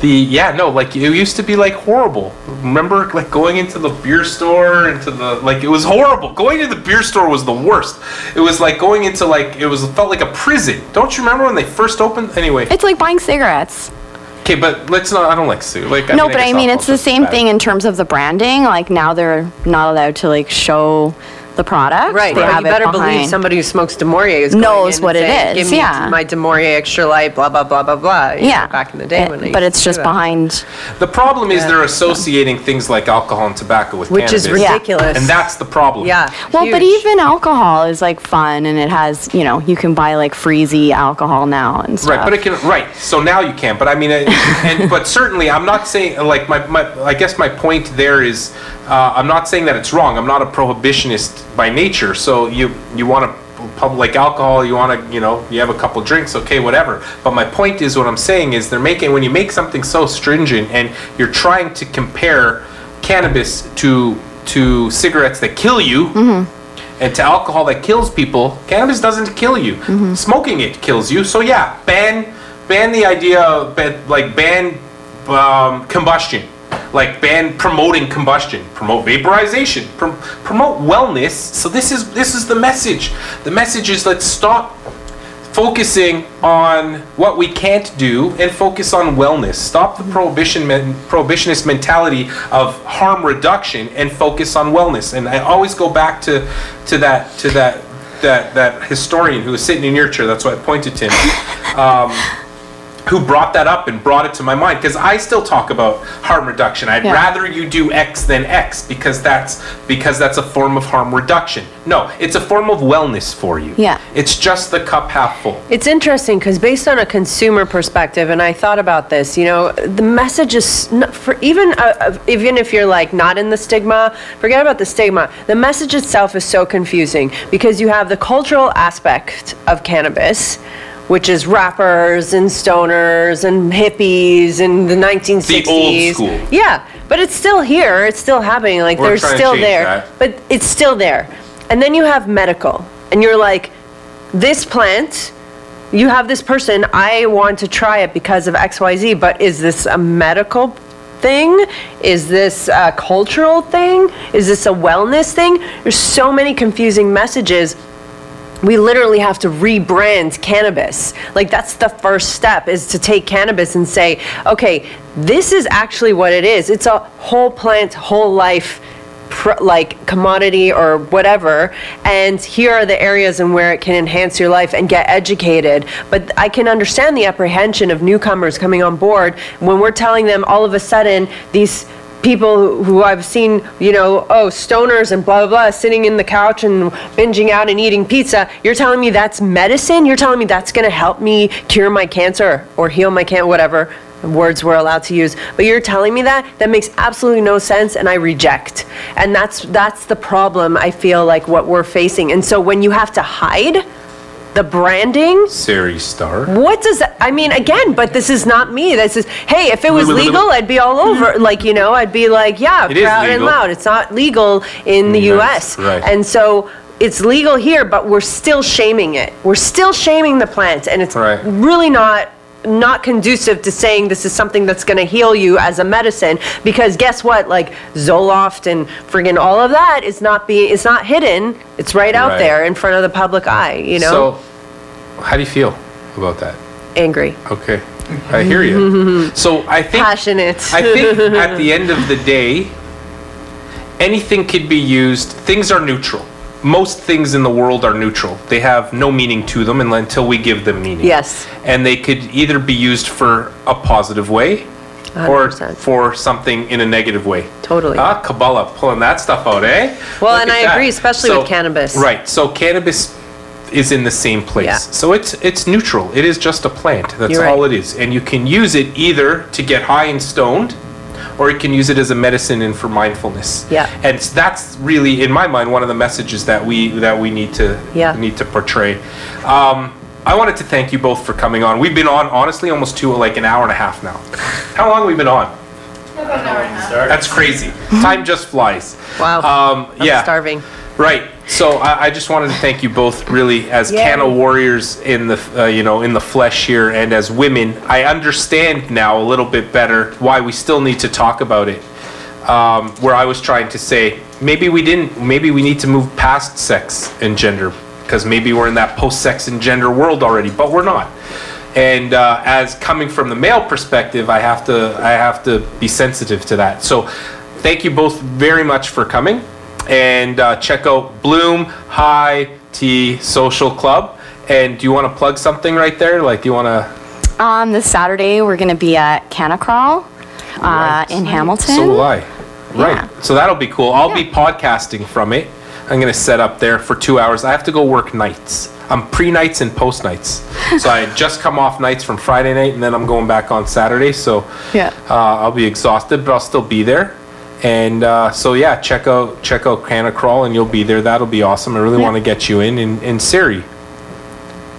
the, yeah, no, like, it used to be like horrible. Remember, like, going into the beer store, into the, like, it was horrible. Going to the beer store was the worst. It was like going into, like, it was, it felt like a prison. Don't you remember when they first opened? Anyway, It's like buying cigarettes. okay, but let's not, I don't like Sue. Like, no, but guess I mean, it's the same bad. thing in terms of the branding. Like now they're not allowed to like show the product. Right, They but have you better it believe behind. somebody who smokes du Maurier is going Knows in what and it saying, is, Give me yeah. my du Maurier extra light, blah, blah, blah, blah, blah. you know, Yeah. Back in the day It- when they But used it's to do just that. behind. The problem is Yeah. they're associating things like alcohol and tobacco with Which is cannabis. Yeah. ridiculous. And that's the problem. Yeah. Well, but huge. even alcohol is like fun and it has, you know, you can buy like freezy alcohol now and stuff. Right, but it can, right, so now you can, but I mean, uh, and, but certainly, I'm not saying, like, my, my, I guess my point there is, uh, I'm not saying that it's wrong, I'm not a prohibitionist by nature, so you, you wanna, pub, like alcohol, you wanna, you know, you have a couple drinks, okay, whatever, but my point is, what I'm saying is, they're making, when you make something so stringent, and you're trying to compare cannabis to, to cigarettes that kill you, and to alcohol that kills people, cannabis doesn't kill you. Smoking it kills you. So yeah, ban ban the idea of ban, like ban um, combustion, like ban promoting combustion, promote vaporization, prom- promote wellness. So this is this is the message. The message is let's stop focusing on what we can't do and focus on wellness. Stop the prohibition men, prohibitionist mentality of harm reduction and focus on wellness. And I always go back to to that to that that that historian who was sitting in your chair. That's why I pointed to him. Um, who brought that up and brought it to my mind because I still talk about harm reduction. I'd Yeah. rather you do X than X because that's because that's a form of harm reduction. No, it's a form of wellness for you. Yeah. It's just the cup half full. It's interesting because based on a consumer perspective, and I thought about this, you know, the message is for even uh, uh, even if you're like not in the stigma, forget about the stigma. The message itself is so confusing because you have the cultural aspect of cannabis. Which is rappers and stoners and hippies in the 1960s. school. Yeah, but it's still here. It's still happening. Like We're they're still there. that. But it's still there. And then you have medical. And you're like, this plant, you have this person, I want to try it because of XYZ, but is this a medical thing? Is this a cultural thing? Is this a wellness thing? There's so many confusing messages we literally have to rebrand cannabis. Like that's the first step is to take cannabis and say, okay, this is actually what it is. It's a whole plant, whole life like commodity or whatever and here are the areas in where it can enhance your life and get educated but i can understand the apprehension of newcomers coming on board when we're telling them all of a sudden these people who- I've seen, you know, oh, stoners and blah, blah, blah, sitting in the couch and binging out and eating pizza. You're telling me that's medicine? You're telling me that's going to help me cure my cancer or heal my cancer, whatever words we're allowed to use. But you're telling me that? That makes absolutely no sense and I reject. And that's, that's the problem I feel like what we're facing. And so when you have to hide the branding, Sari Starr. what does that, I mean, again, but this is not me. This is, hey, if it was legal, I'd be all over, mm-hmm. like, you know, I'd be like, yeah, It is proud and legal. loud. It's not legal in the Yes, US. right. And so it's legal here, but we're still shaming it. We're still shaming the plants, and it's Right. really not not conducive to saying this is something that's gonna heal you as a medicine, because guess what, like Zoloft and friggin' all of that is not being, it's not hidden, it's right out Right. there in front of the public eye, you know? So, how do you feel about that? Angry, Okay, I hear you. So I think. passionate. I think at the end of the day, anything could be used, things are neutral. Most things in the world are neutral. They have no meaning to them until we give them meaning. Yes. And they could either be used for a positive way or 100%. for something in a negative way. Totally. Ah, Kabbalah, pulling that stuff out, eh? Well, Look and I that. agree, especially with cannabis. Right, so cannabis is in the same place. Yeah. So it's it's neutral. It is just a plant. That's all it is. And you can use it either to get high and stoned, or you can use it as a medicine and for mindfulness. Yeah. And that's really, in my mind, one of the messages that we that we need to Yeah. need to portray. Um, I wanted to thank you both for coming on. We've been on honestly almost to like an hour and a half now. How long have we been on? Start. That's crazy. Time just flies. Wow. Um, I'm yeah. starving. Right. So I, I just wanted to thank you both, really, as. Canna warriors in the, uh, you know, in the flesh here, and as women. I understand now a little bit better why we still need to talk about it. Um, where I was trying to say, maybe we didn't. Maybe we need to move past sex and gender, because maybe we're in that post-sex and gender world already, but we're not. And uh, as coming from the male perspective, I have to I have to be sensitive to that. So, thank you both very much for coming, and uh, check out Bloom High Tea Social Club. And do you want to plug something right there? Like, do you want to? Um, this Saturday, we're going to be at Canacrawl uh, in Hamilton. So will I. Right. Yeah. So that'll be cool. I'll be podcasting from it. I'm gonna set up there for two hours. I have to go work nights. I'm pre nights and post nights. so I had just come off nights from Friday night, and then I'm going back on Saturday. So Yeah. uh, I'll be exhausted, but I'll still be there. And uh, so yeah, check out check out Canna Crawl, and you'll be there. That'll be awesome. I really want to get you in. in, and Sari,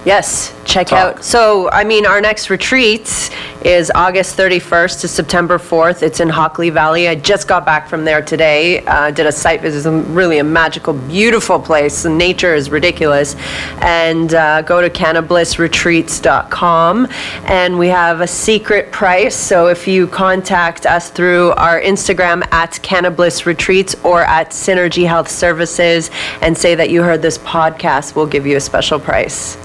Yes, check Talk. out. So, I mean, our next retreat is August 31st to September 4th. It's in Hockley Valley. I just got back from there today. Uh, did a site visit. It's a- really a magical, beautiful place. The nature is ridiculous. And uh, go to cannablissretreats.com. And we have a secret price. So, if you contact us through our Instagram at Cannabliss Retreats or at Synergy Health Services and say that you heard this podcast, we'll give you a special price.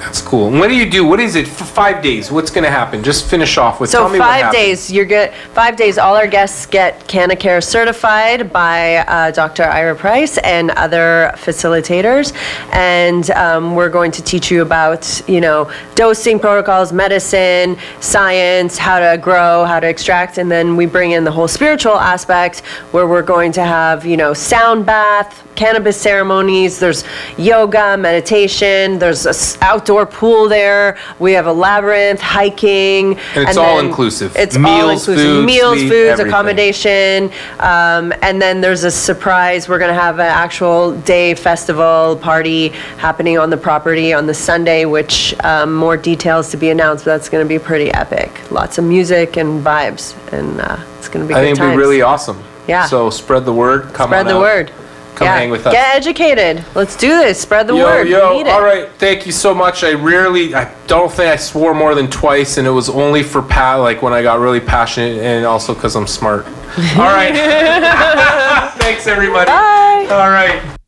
That's cool. And what do you do? What is it for five days? What's gonna happen? Just finish off with. So tell me what five days, you're get, five days, all our guests get Canacare certified by uh, Dr. Ira Price and other facilitators. And um, we're going to teach you about, you know, dosing protocols, medicine, science, how to grow, how to extract. And then we bring in the whole spiritual aspect where we're going to have, you know, sound bath, cannabis ceremonies, there's yoga, meditation, there's a s- outdoor pool there, we have a labyrinth, hiking. And it's then all inclusive. It's all inclusive. food, Meals, sleep, foods, everything. accommodation. Um, and then there's a surprise, we're gonna have an actual day festival party happening on the property on the Sunday, which, um, more details to be announced, but that's gonna be pretty epic. Lots of music and vibes, and, uh, it's gonna be I think it'd be really awesome. Yeah. So spread the word. Come Spread on the out. word. Come Yeah. hang with us. Get educated. Let's do this. Spread the word. We yo, need it. all right. Thank you so much. I rarely, I don't think I swore more than twice, and it was only for Pat, like when I got really passionate, and also because I'm smart. All right. Thanks, everybody. Bye. All right.